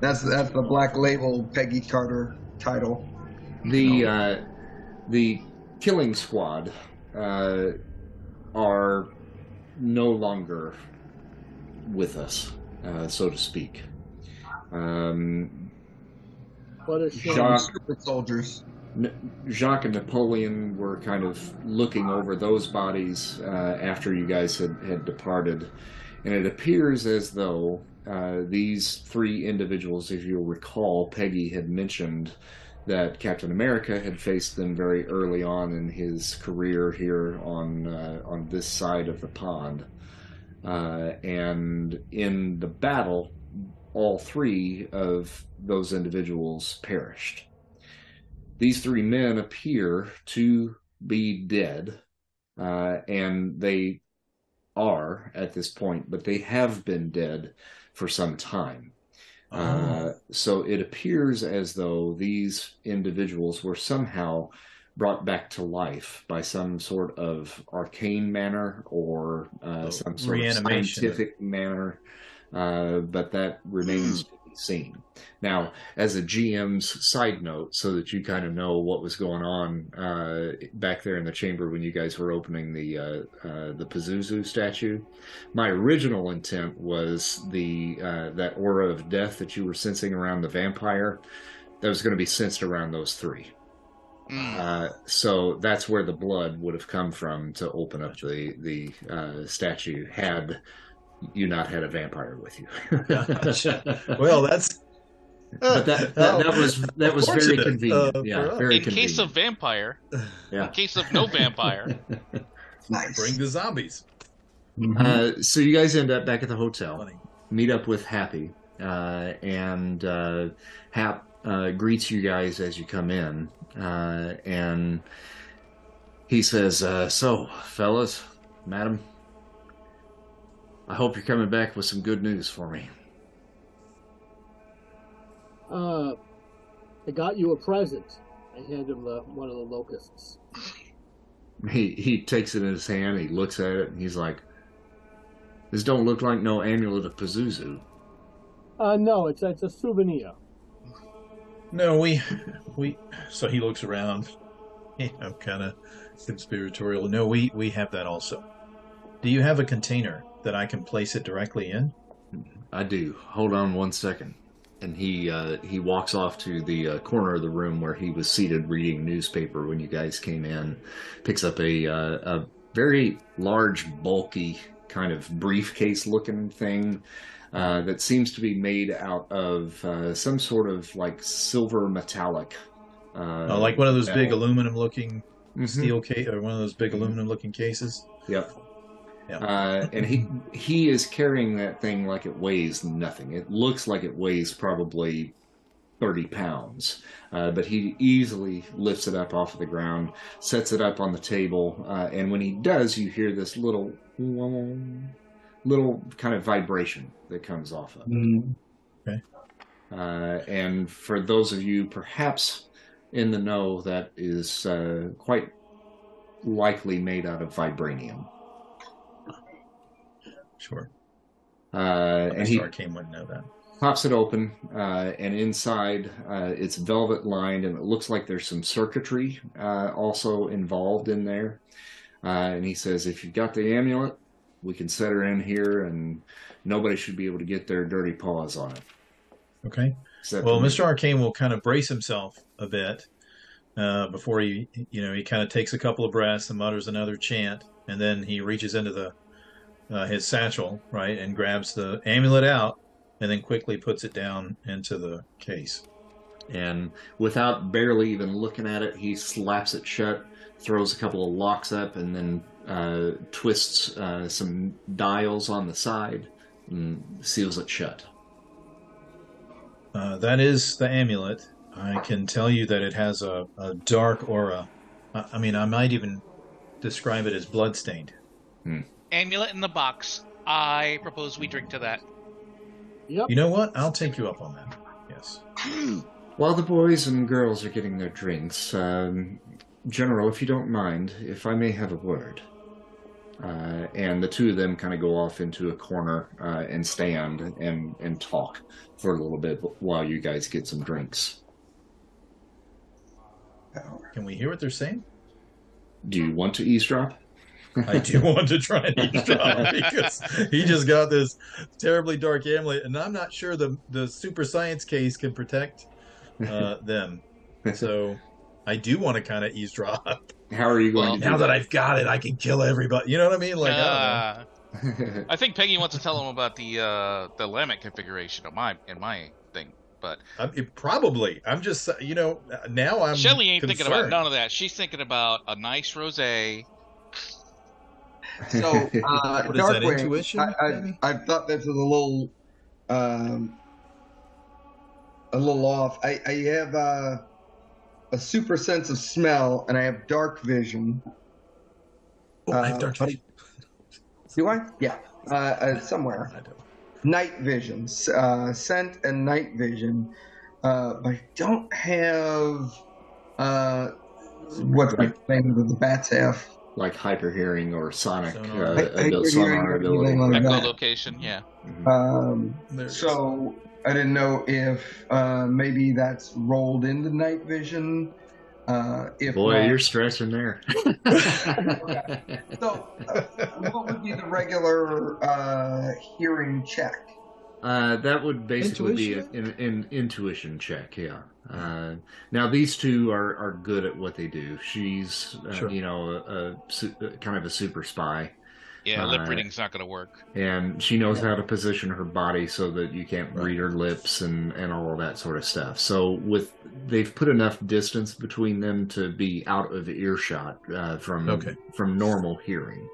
That's that's the black label Peggy Carter title. the uh, the killing squad uh, are no longer with us, uh, so to speak. Um, What a shame. Jacques- Super soldiers. Jacques and Napoleon were kind of looking over those bodies uh, after you guys had, had departed, and it appears as though uh, these three individuals, if you'll recall, Peggy had mentioned that Captain America had faced them very early on in his career here on uh, on this side of the pond, uh, and in the battle, all three of those individuals perished. These three men appear to be dead, uh, and they are at this point, but they have been dead for some time. Uh, so it appears as though these individuals were somehow brought back to life by some sort of arcane manner or uh, Oh, some sort of scientific manner, uh, but that remains to be seen. Now, as a GM's side note, so that you kind of know what was going on uh, back there in the chamber when you guys were opening the uh, uh, the Pazuzu statue, my original intent was the uh, that aura of death that you were sensing around the vampire that was going to be sensed around those three. Mm. Uh, so that's where the blood would have come from to open up the the uh, statue had you not had a vampire with you. [laughs] well, that's but that, that, that was that was very convenient. uh, yeah, very in convenient. case of vampire, [laughs] yeah. in case of no vampire, [laughs] Nice. bring the zombies. Mhm. Uh, so you guys end up back at the hotel. Funny. meet up with Happy, uh, and uh, Hap uh, greets you guys as you come in, uh, and he says, uh, "So, fellas, madam, I hope you're coming back with some good news for me." Uh, I got you a present. I hand him the, one of the locusts. [laughs] He he takes it in his hand, he looks at it, and he's like, "This don't look like no amulet of Pazuzu." Uh, no, it's it's a souvenir. No, we, we. So he looks around, [laughs] know, kind of conspiratorial. No, we we have that also. Do you have a container that I can place it directly in? I do. Hold on one second. And he uh, he walks off to the uh, corner of the room where he was seated reading newspaper when you guys came in. Picks up a uh, a very large, bulky kind of briefcase looking thing uh, that seems to be made out of uh, some sort of like silver metallic. Uh, Oh, like one of those big aluminum looking Mhm. steel case, or one of those big aluminum looking cases. Yep. Yeah. Uh, and he he is carrying that thing like it weighs nothing. It looks like it weighs probably thirty pounds, uh, but he easily lifts it up off of the ground, sets it up on the table, uh, and when he does, you hear this little little kind of vibration that comes off of it. Mhm. Uh, and for those of you perhaps in the know, that is uh, quite likely made out of vibranium. Sure. Uh, and he. Arcane wouldn't know that. pops it open, uh, and inside uh, it's velvet lined, and it looks like there's some circuitry uh, also involved in there. Uh, and he says, "If you've got the amulet, we can set her in here, and nobody should be able to get their dirty paws on it." Okay. Except Well. Mr. Arcane will kind of brace himself a bit uh, before he, you know, he kind of takes a couple of breaths and mutters another chant, and then he reaches into the uh, his satchel, right, and grabs the amulet out, and then quickly puts it down into the case. and without barely even looking at it, he slaps it shut, throws a couple of locks up, and then uh, twists uh, some dials on the side and seals it shut. Uh, that is the amulet. I can tell you that it has a, a dark aura. I, I mean, I might even describe it as bloodstained. amulet in the box. I propose we drink to that. Yep. You know what? I'll take you up on that. Yes. [clears throat] While the boys and girls are getting their drinks, um, General, if you don't mind, if I may have a word. Uh, and the two of them kind of go off into a corner uh, and stand and, and talk for a little bit while you guys get some drinks. Can we hear what they're saying? Do you want to eavesdrop? I do [laughs] want to try and eavesdrop [laughs] because he just got this terribly dark amulet, and I'm not sure the the super science case can protect uh, them. [laughs] So I do want to kind of eavesdrop. [laughs] How are you going Well, to do Now that that? I've got it, I can kill everybody. You know what I mean? Like, I Uh, I think Peggy wants to tell him about the uh, the Lament configuration of my in my thing, but I mean, probably. I'm just, you know, now I'm. Shelly ain't thinking about none of that. She's thinking about a nice rosé. So, [laughs] uh, What is that, Darkwing, intuition, I, I. I thought this was a little, um, a little off. I, I have uh, a super sense of smell, and I have dark vision. Oh, I have Uh, dark but- vision. [laughs] Do I? Yeah, uh, uh, somewhere. I don't. Night vision, uh, scent, and night vision. Uh, but I don't have uh, what's the name of the bats have. like hyper hearing or sonic Sonar. uh, hyper-hearing sonar ability. anything like that. Echolocation, yeah. Mhm. Um, There it is. So I didn't know if uh, maybe that's rolled into night vision. Uh, if Boy, not- you're stressing there. [laughs] [laughs] so, uh, what would be the regular uh, hearing check? Uh, that would basically Intuition? be an, an intuition check, yeah. Uh, now these two are, are good at what they do. She's, uh, Sure. you know, a, a su- uh, kind of a super spy, Yeah, lip Uh, reading's not going to work. and she knows how to position her body so that you can't Right. read her lips and, and all of that sort of stuff. So with they've put enough distance between them to be out of earshot uh, from Okay. from normal hearing.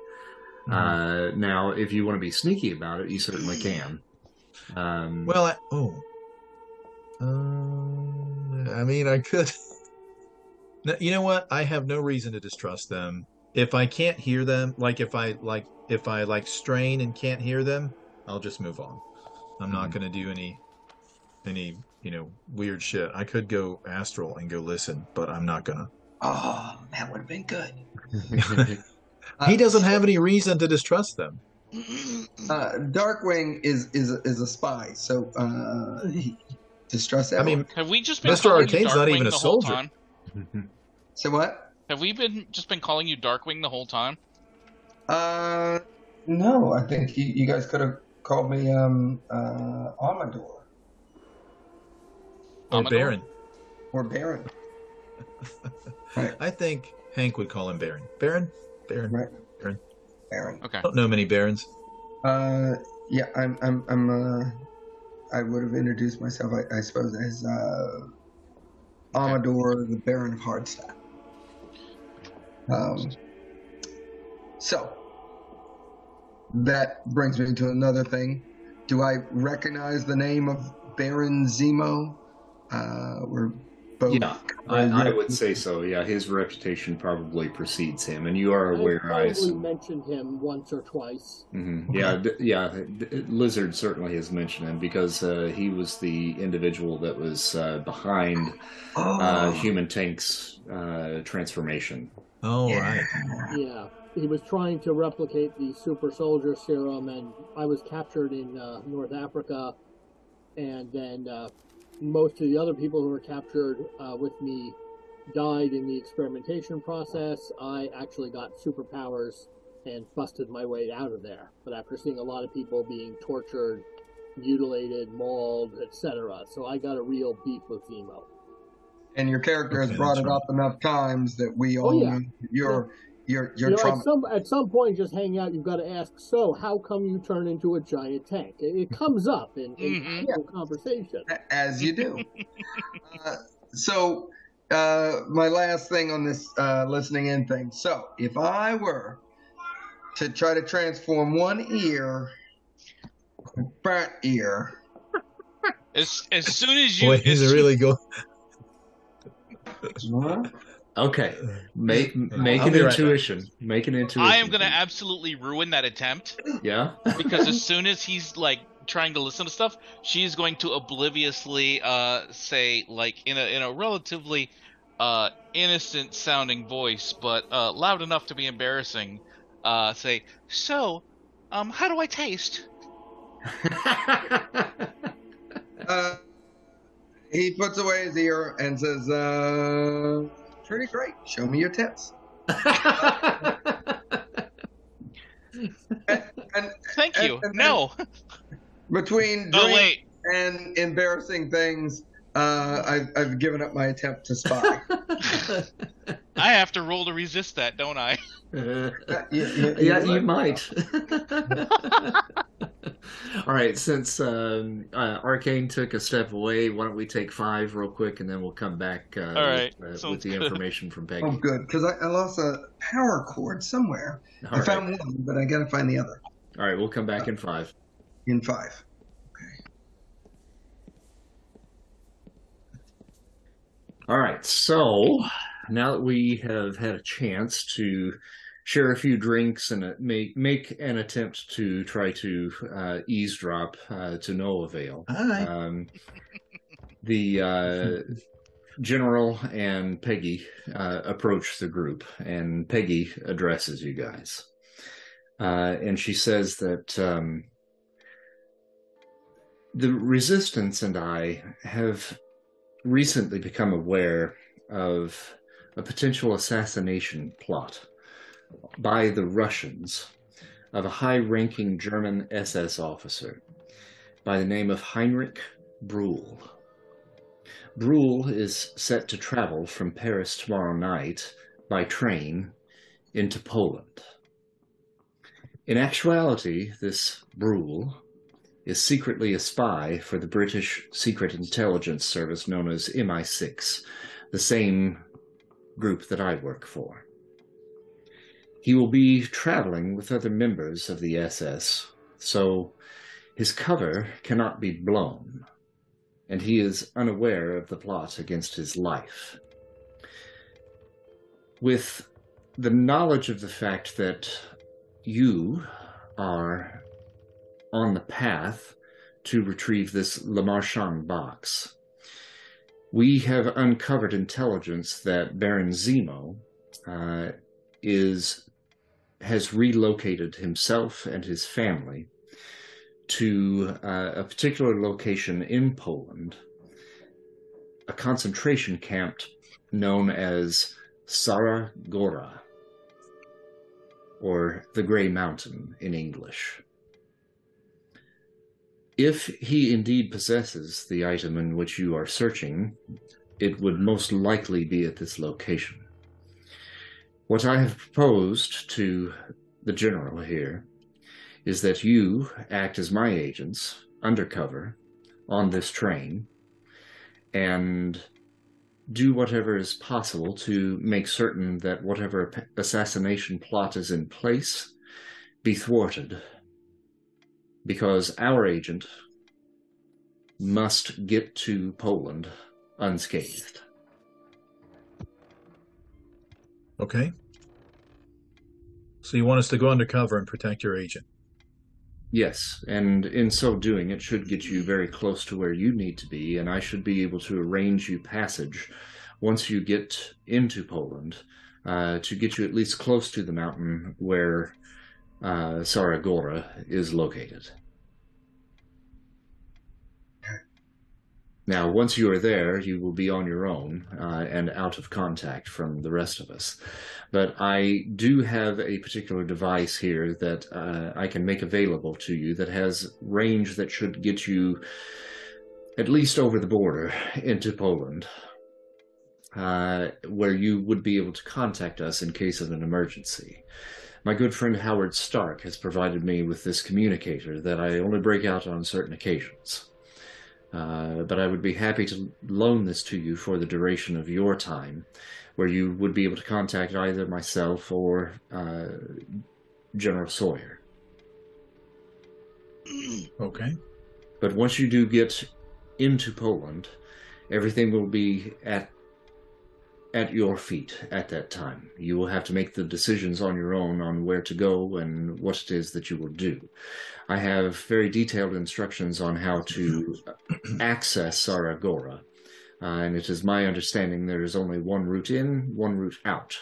Mhm. Uh, now, if you want to be sneaky about it, you certainly can. Um, Well, I, oh. Um, I mean, I could. [laughs] You know what? I have no reason to distrust them. If I can't hear them, like if I like if I like strain and can't hear them, I'll just move on. I'm not Mhm. going to do any any you know weird shit. I could go astral and go listen, but I'm not gonna. Oh, that would have been good. [laughs] Uh, he doesn't have any reason to distrust them. Uh, Darkwing is is a, is a spy, so uh, distrust that. I mean, Have we just been Mr. calling Arcane's not Darkwing even a the whole soldier. time? so what? Have we been just been calling you Darkwing the whole time? Uh, no, I think you, you guys could have called me um uh Amador Or Amador? Baron. or Baron. [laughs] I think Hank would call him Baron. Baron. Baron. Right. Baron. Baron. Okay. I don't know many Barons. Uh, yeah, I'm I'm I'm uh, I would have introduced myself, I, I suppose, as uh, Amador, the Baron of Hardstaff. Um, so that brings me to another thing. Do I recognize the name of Baron Zemo? Uh, we're both. Yeah, I, I would say so. Yeah, his reputation probably precedes him, and you are aware. I probably assume. mentioned him once or twice. hmm Yeah, d- yeah. d- Lizard certainly has mentioned him because uh, he was the individual that was uh, behind Oh, uh, Human Tank's uh, transformation. Oh, Yeah. right. Yeah, he was trying to replicate the super soldier serum, and I was captured in uh, North Africa, and then uh, most of the other people who were captured uh, with me died in the experimentation process. I actually got superpowers and busted my way out of there. But after seeing a lot of people being tortured, mutilated, mauled, etc., so I got a real beef with Zemo. And your character has brought it right. up enough times that we Oh, all yeah. know you're you're you're you know, at some at some point, just hanging out, you've got to ask. So, how come you turn into a giant tank? It, it comes up in, in Mhm. casual conversation. as you do. [laughs] uh, so, uh, my last thing on this uh, listening in thing. So, if I were to try to transform one ear, front ear, As as soon as you, Boy, as he's a really go. What? Okay, make make I'll an be right back. intuition. Make an intuition. I am gonna absolutely ruin that attempt Yeah. because as [laughs] soon as he's like trying to listen to stuff, she's going to obliviously uh say like in a in a relatively uh innocent sounding voice, but uh loud enough to be embarrassing, uh say, "So, um how do I taste?" [laughs] He puts away his ear and says, uh, "Pretty great. Show me your tits." [laughs] And Thank And- you. and- no. between Oh wait. and embarrassing things, uh, I've, I've given up my attempt to spy. [laughs] I have to roll to resist that, don't I? Uh, [laughs] Yeah, yeah, yeah, you you might. [laughs] All right, since um, uh, Arcane took a step away, why don't we take five real quick, and then we'll come back uh, All right, with, uh, with the good. information from Peggy. Oh, good, because I, I lost a power cord somewhere. All I right. found one, but I got to find the other All right, we'll come back in five. in five. All right, so now that we have had a chance to share a few drinks and make make an attempt to try to uh, eavesdrop uh, to no avail, Hi. um, the uh, general and Peggy uh, approach the group, and Peggy addresses you guys, uh, and she says that um, the resistance and I have recently become aware of a potential assassination plot by the Russians of a high ranking German SS officer by the name of Heinrich Bruhl. Bruhl is set to travel from Paris tomorrow night by train into Poland. In actuality, this Bruhl is secretly a spy for the British Secret Intelligence Service known as MI6, the same group that I work for. He will be traveling with other members of the SS, so his cover cannot be blown, and he is unaware of the plot against his life. With the knowledge of the fact that you are on the path to retrieve this Lemarchand box. We have uncovered intelligence that Baron Zemo uh, is has relocated himself and his family to uh, a particular location in Poland, a concentration camp known as Saragora, or the Grey Mountain in English. If he indeed possesses the item in which you are searching, it would most likely be at this location. What I have proposed to the general here is that you act as my agents undercover on this train and do whatever is possible to make certain that whatever assassination plot is in place be thwarted because our agent must get to Poland unscathed. Okay. So you want us to go undercover and protect your agent? Yes, and in so doing, it should get you very close to where you need to be, and I should be able to arrange you passage once you get into Poland uh, to get you at least close to the mountain where uh, Saragora is located. Now, once you are there, you will be on your own uh, and out of contact from the rest of us. But I do have a particular device here that uh, I can make available to you that has range that should get you at least over the border into Poland, uh, where you would be able to contact us in case of an emergency. My good friend Howard Stark has provided me with this communicator that I only break out on certain occasions. Uh, but I would be happy to loan this to you for the duration of your time, where you would be able to contact either myself or uh, General Sawyer. Okay. But once you do get into Poland, everything will be at at your feet at that time. You will have to make the decisions on your own on where to go and what it is that you will do. I have very detailed instructions on how to [clears throat] access Saragora, uh, and it is my understanding there is only one route in, one route out,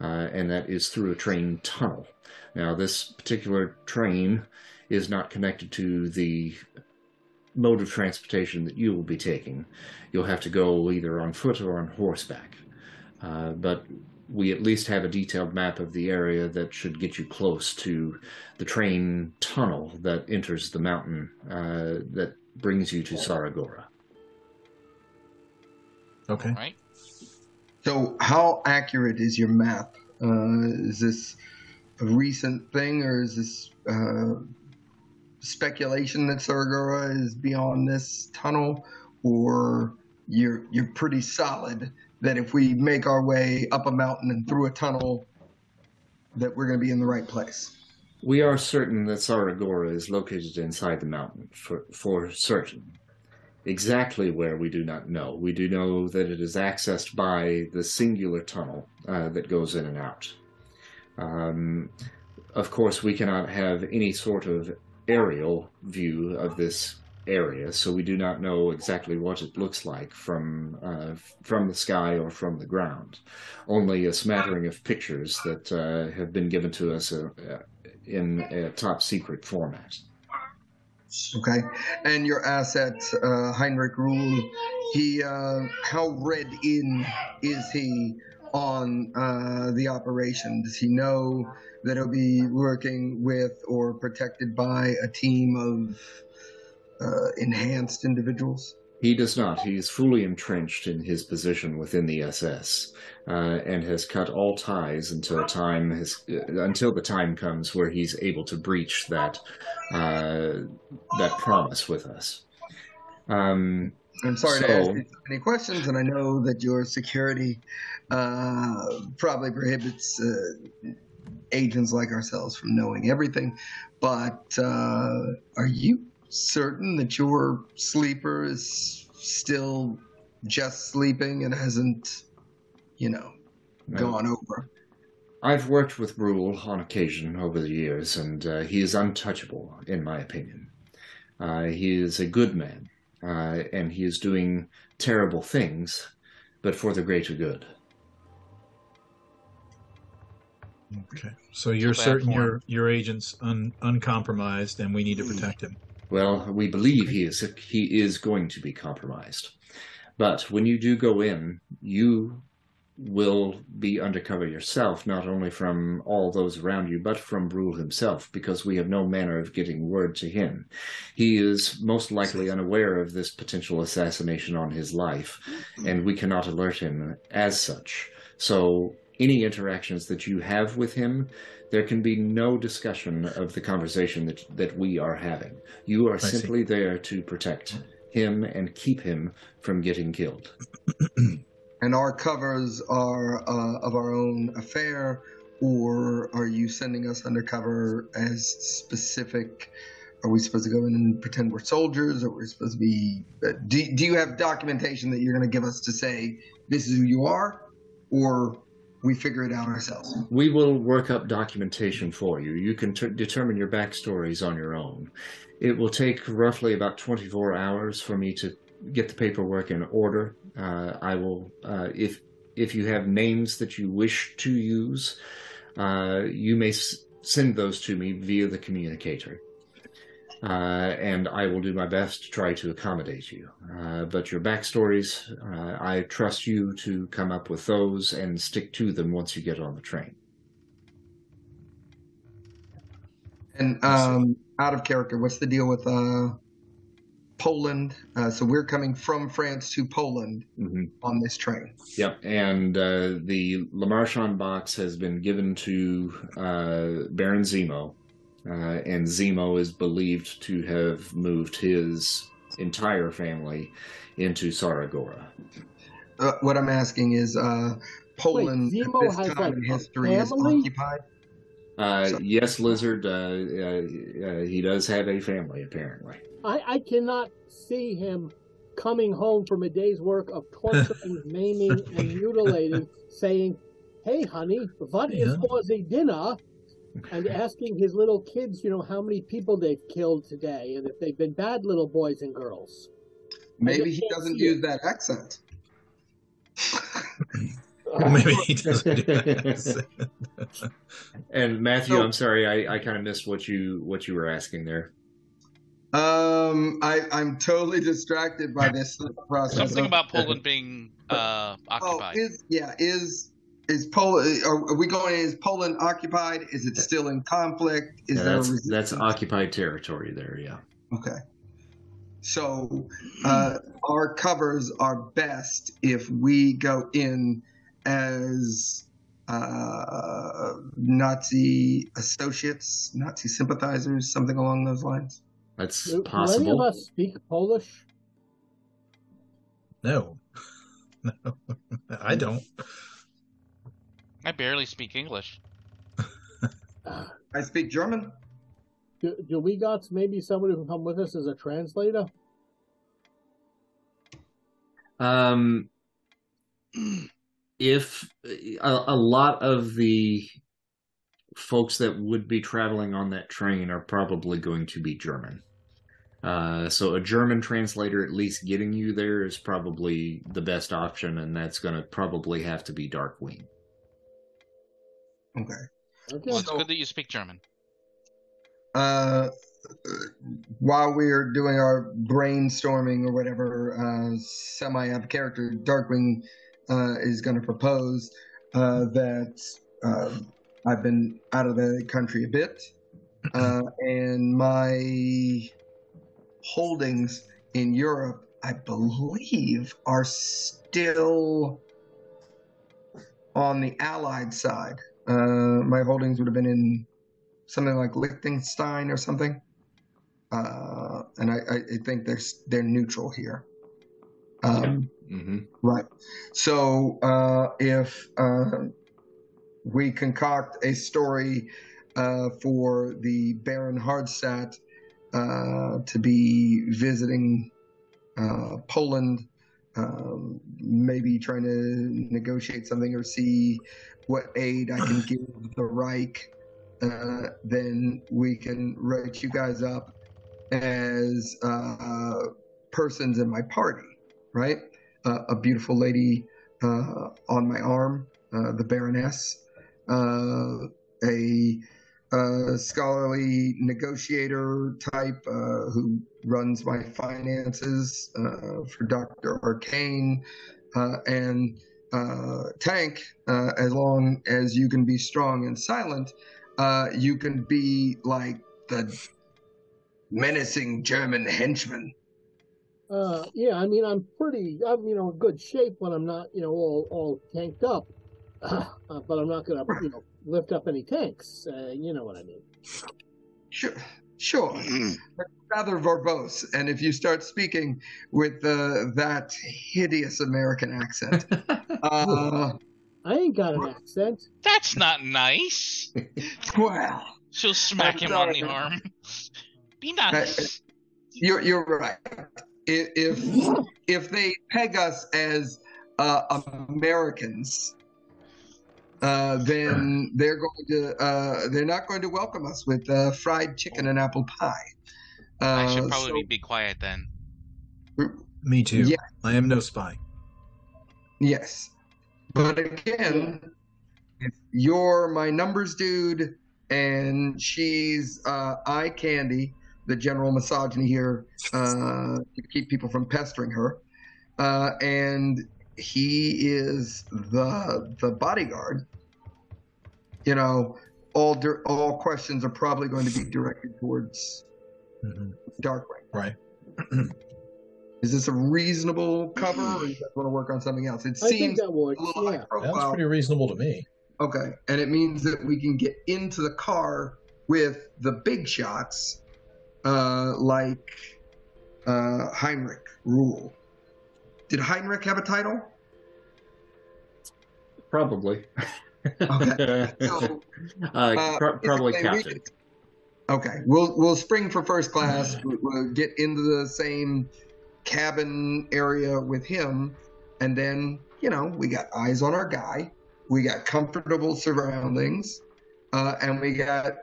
uh, and that is through a train tunnel. Now, this particular train is not connected to the mode of transportation that you will be taking. You'll have to go either on foot or on horseback. Uh, but we at least have a detailed map of the area that should get you close to the train tunnel that enters the mountain uh, that brings you to Saragora. Okay. All right. So, how accurate is your map? Uh, is this a recent thing, or is this uh, speculation that Saragora is beyond this tunnel, or you're you're pretty solid that if we make our way up a mountain and through a tunnel, that we're going to be in the right place? We are certain that Saragora is located inside the mountain, for, for certain. Exactly where we do not know. We do know that it is accessed by the singular tunnel uh, that goes in and out. Um, of course, we cannot have any sort of aerial view of this area, so we do not know exactly what it looks like from uh, from the sky or from the ground. Only a smattering of pictures that uh, have been given to us uh, in a top secret format. Okay, and your asset, uh, Heinrich Rule, he uh, how read in is he on uh, the operation? Does he know that he'll be working with or protected by a team of uh, enhanced individuals? He does not. He is fully entrenched in his position within the SS, uh, and has cut all ties until time has, uh, until the time comes where he's able to breach that uh, that promise with us. Um, I'm sorry So- to ask you so many questions, and I know that your security uh, probably prohibits uh, agents like ourselves from knowing everything. But uh, are you certain that your sleeper is still just sleeping and hasn't, you know, gone over? I've worked with Rule on occasion over the years, and uh, he is untouchable, in my opinion. Uh, he is a good man, uh, and he is doing terrible things, but for the greater good. Okay. So you're certain for your your agent's un, uncompromised, and we need to protect him. Well, we believe he is he is going to be compromised. But when you do go in, you will be undercover yourself, not only from all those around you, but from Bruhl himself, because we have no manner of getting word to him. He is most likely unaware of this potential assassination on his life, and we cannot alert him as such. So any interactions that you have with him, there can be no discussion of the conversation that, that we are having. You are see. simply there to protect him and keep him from getting killed. [clears throat] And our covers are uh, of our own affair, or are you sending us undercover as specific? Are we supposed to go in and pretend we're soldiers, or we're supposed to be? Uh, do, do you have documentation that you're going to give us to say this is who you are, or we figure it out ourselves? We will work up documentation for you. You can determine your backstories on your own. It will take roughly about 24 hours for me to get the paperwork in order. Uh, I will, uh, if if you have names that you wish to use, uh, you may s- send those to me via the communicator. Uh, and I will do my best to try to accommodate you. Uh, but your backstories, uh, I trust you to come up with those and stick to them once you get on the train. And um, out of character, what's the deal with uh, Poland? Uh, so we're coming from France to Poland hmm on this train. Yep, and uh, the Lemarchand box has been given to uh, Baron Zemo, uh, and Zemo is believed to have moved his entire family into Saragora. Uh, what I'm asking is, uh, Poland Zemo at this has, time like, in a history is family? occupied. Uh, So- yes, Lizard, uh, uh, uh, he does have a family, apparently. I, I cannot see him coming home from a day's work of torturing, [laughs] maiming, and mutilating, saying, "Hey, honey, what is Yeah. for the dinner?" And asking his little kids, you know, how many people they've killed today, and if they've been bad little boys and girls. Maybe just he doesn't use it. that accent. [laughs] Or maybe he doesn't do that. [laughs] And Matthew, So- I'm sorry, I, I kind of missed what you what you were asking there. Um, I, I'm totally distracted by this process. Something of- about Poland being uh, Oh, occupied. is yeah is is Poland? Are, are we going? Is Poland occupied? Is it still in conflict? Is Yeah, there a that's that's occupied territory there. Yeah. Okay. So uh, our covers are best if we go in as uh, Nazi associates, Nazi sympathizers, something along those lines. That's Do, do any of us speak Polish? No. [laughs] No. [laughs] I don't. I barely speak English. I speak German. Do, do we got maybe somebody who can come with us as a translator? Um, if a, a lot of the folks that would be traveling on that train are probably going to be German. Uh, so a German translator at least getting you there is probably the best option, and that's going to probably have to be Darkwing. Okay. Okay. Well, it's So- good that you speak German. Uh, while we're doing our brainstorming or whatever, uh, semi-app character Darkwing uh, is going to propose uh, that uh, I've been out of the country a bit, uh, and my holdings in Europe, I believe, are still on the Allied side. Uh, my holdings would have been in something like Liechtenstein or something. Uh, and I, I I think they're they're neutral here. Um, hmm Right. So uh, if uh, we concoct a story uh, for the Baron Hardstadt uh, to be visiting uh, Poland, um, maybe trying to negotiate something or see what aid I can give the Reich, uh, then we can write you guys up as uh, persons in my party, right? uh, a beautiful lady uh, on my arm, uh, the Baroness, uh, a, uh scholarly negotiator type uh, who runs my finances uh, for Dr. Arcane, uh, and uh, Tank, uh, as long as you can be strong and silent, you can be like the menacing German henchman. Yeah, I mean, I'm pretty, I'm, you know, in good shape when I'm not, you know, all, all tanked up. [coughs] But I'm not gonna, you know, lift up any tanks. Uh, you know what I mean. Sure, sure. Rather verbose, and if you start speaking with uh, that hideous American accent, [laughs] uh, I ain't got an accent. That's not nice. [laughs] well, She'll smack him on the sorry. arm. Be nice. you're you're right. If [laughs] if they peg us as uh, Americans, uh, then they're going to uh, they're not going to welcome us with uh, fried chicken and apple pie. Uh, I should probably so- be quiet then. Me too. Yeah. I am no spy. Yes. But again, if you're my numbers dude and she's uh, eye candy, the general misogyny here uh, to keep people from pestering her, uh, and he is the the bodyguard. You know, all dir- all questions are probably going to be directed towards hmm Darkwing. Right. [clears throat] Is this a reasonable cover, or you guys want to work on something else? It I think seems that would, a little high yeah. profile. Sounds pretty reasonable to me. Okay, and it means that we can get into the car with the big shots, uh, like uh, Heinrich Rule. Did Heinrich have a title? Probably. [laughs] Okay. [laughs] So, uh, uh, probably captain. okay, we'll we'll spring for first class. We- We'll get into the same cabin area with him, and then you know we got eyes on our guy. We got comfortable surroundings, uh, and we got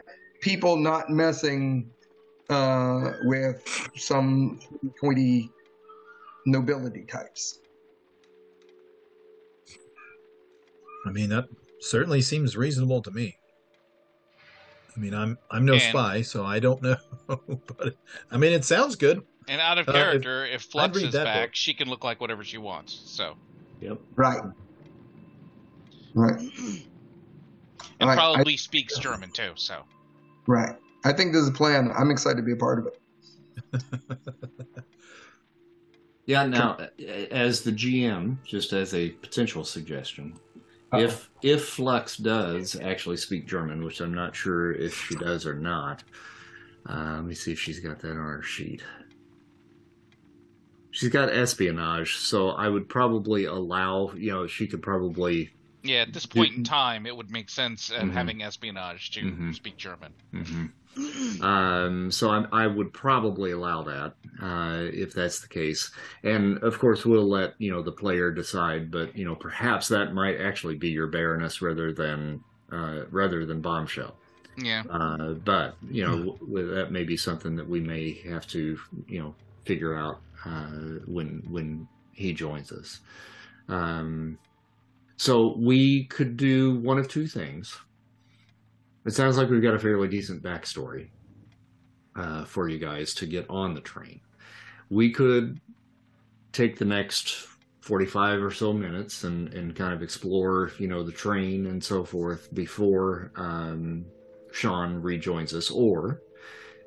people not messing uh, with some pointy nobility types. I mean, that certainly seems reasonable to me. I mean, I'm I'm no And- spy, so I don't know, [laughs] but I mean, it sounds good. And out of Uh, if- character, if, Flux is back, book. she can look like whatever she wants. So, Yep. Right. Right. and All right, I- probably speaks German too. So, Right. I think there's a plan. I'm excited to be a part of it. [laughs] Yeah. Now, as the GM, just as a potential suggestion, If if Flux does actually speak German, which I'm not sure if she does or not. Uh, let me see if she's got that on her sheet. She's got espionage, so I would probably allow. You know, she could probably. Yeah, at this point in time, it would make sense and Mhm. having espionage to Mhm. speak German. mhm. Um, so I, I would probably allow that uh, if that's the case, and of course we'll let you know the player decide. But you know, perhaps that might actually be your Baroness rather than uh, rather than Bombshell. Yeah. Uh, but you know, w- w- that may be something that we may have to, you know, figure out uh, when when he joins us. Um, so we could do one of two things. It sounds like we've got a fairly decent backstory uh, for you guys to get on the train. We could take the next 45 or so minutes and, and kind of explore, you know, the train and so forth before um, Sean rejoins us, or,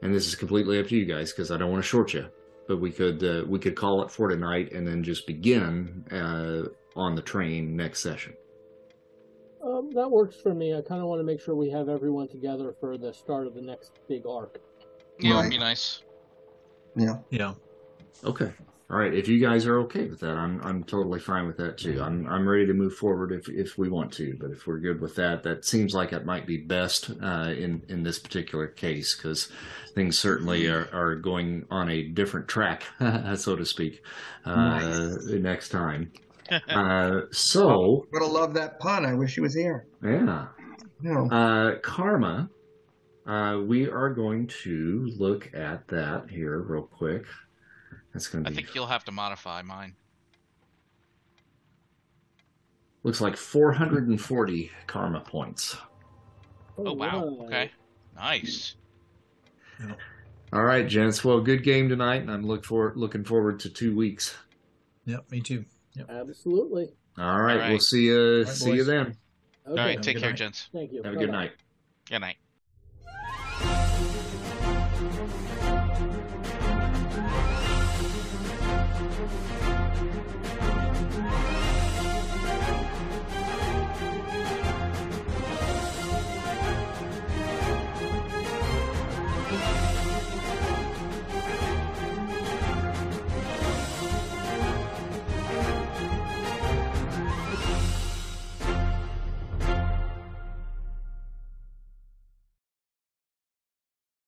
and this is completely up to you guys because I don't want to short you, but we could uh, we could call it for tonight and then just begin uh, on the train next session. Um, that works for me. I kind of want to make sure we have everyone together for the start of the next big arc. Yeah, it Right. would be nice. Yeah. Yeah. Okay. All right. If you guys are okay with that, I'm I'm totally fine with that too. I'm I'm ready to move forward if if we want to. But if we're good with that, that seems like it might be best uh, in in this particular case because things certainly are, are going on a different track, [laughs] so to speak, uh, Nice. next time. [laughs] Uh, so Would have loved that pun. I wish he was here. yeah, No. uh, karma. Uh, we are going to look at that here real quick. That's going to I think you'll have to modify mine. Looks like 440 karma points. Oh, wow. Alright. Okay. Nice. All right, gents. Well, good game tonight, and I'm look for looking forward to two weeks. Yep. Me too. Absolutely. All right, All right. we'll see you right, see you then. Okay. All right. Have Take care, night. gents. Thank you. Have a Bye-bye. good night. Good night.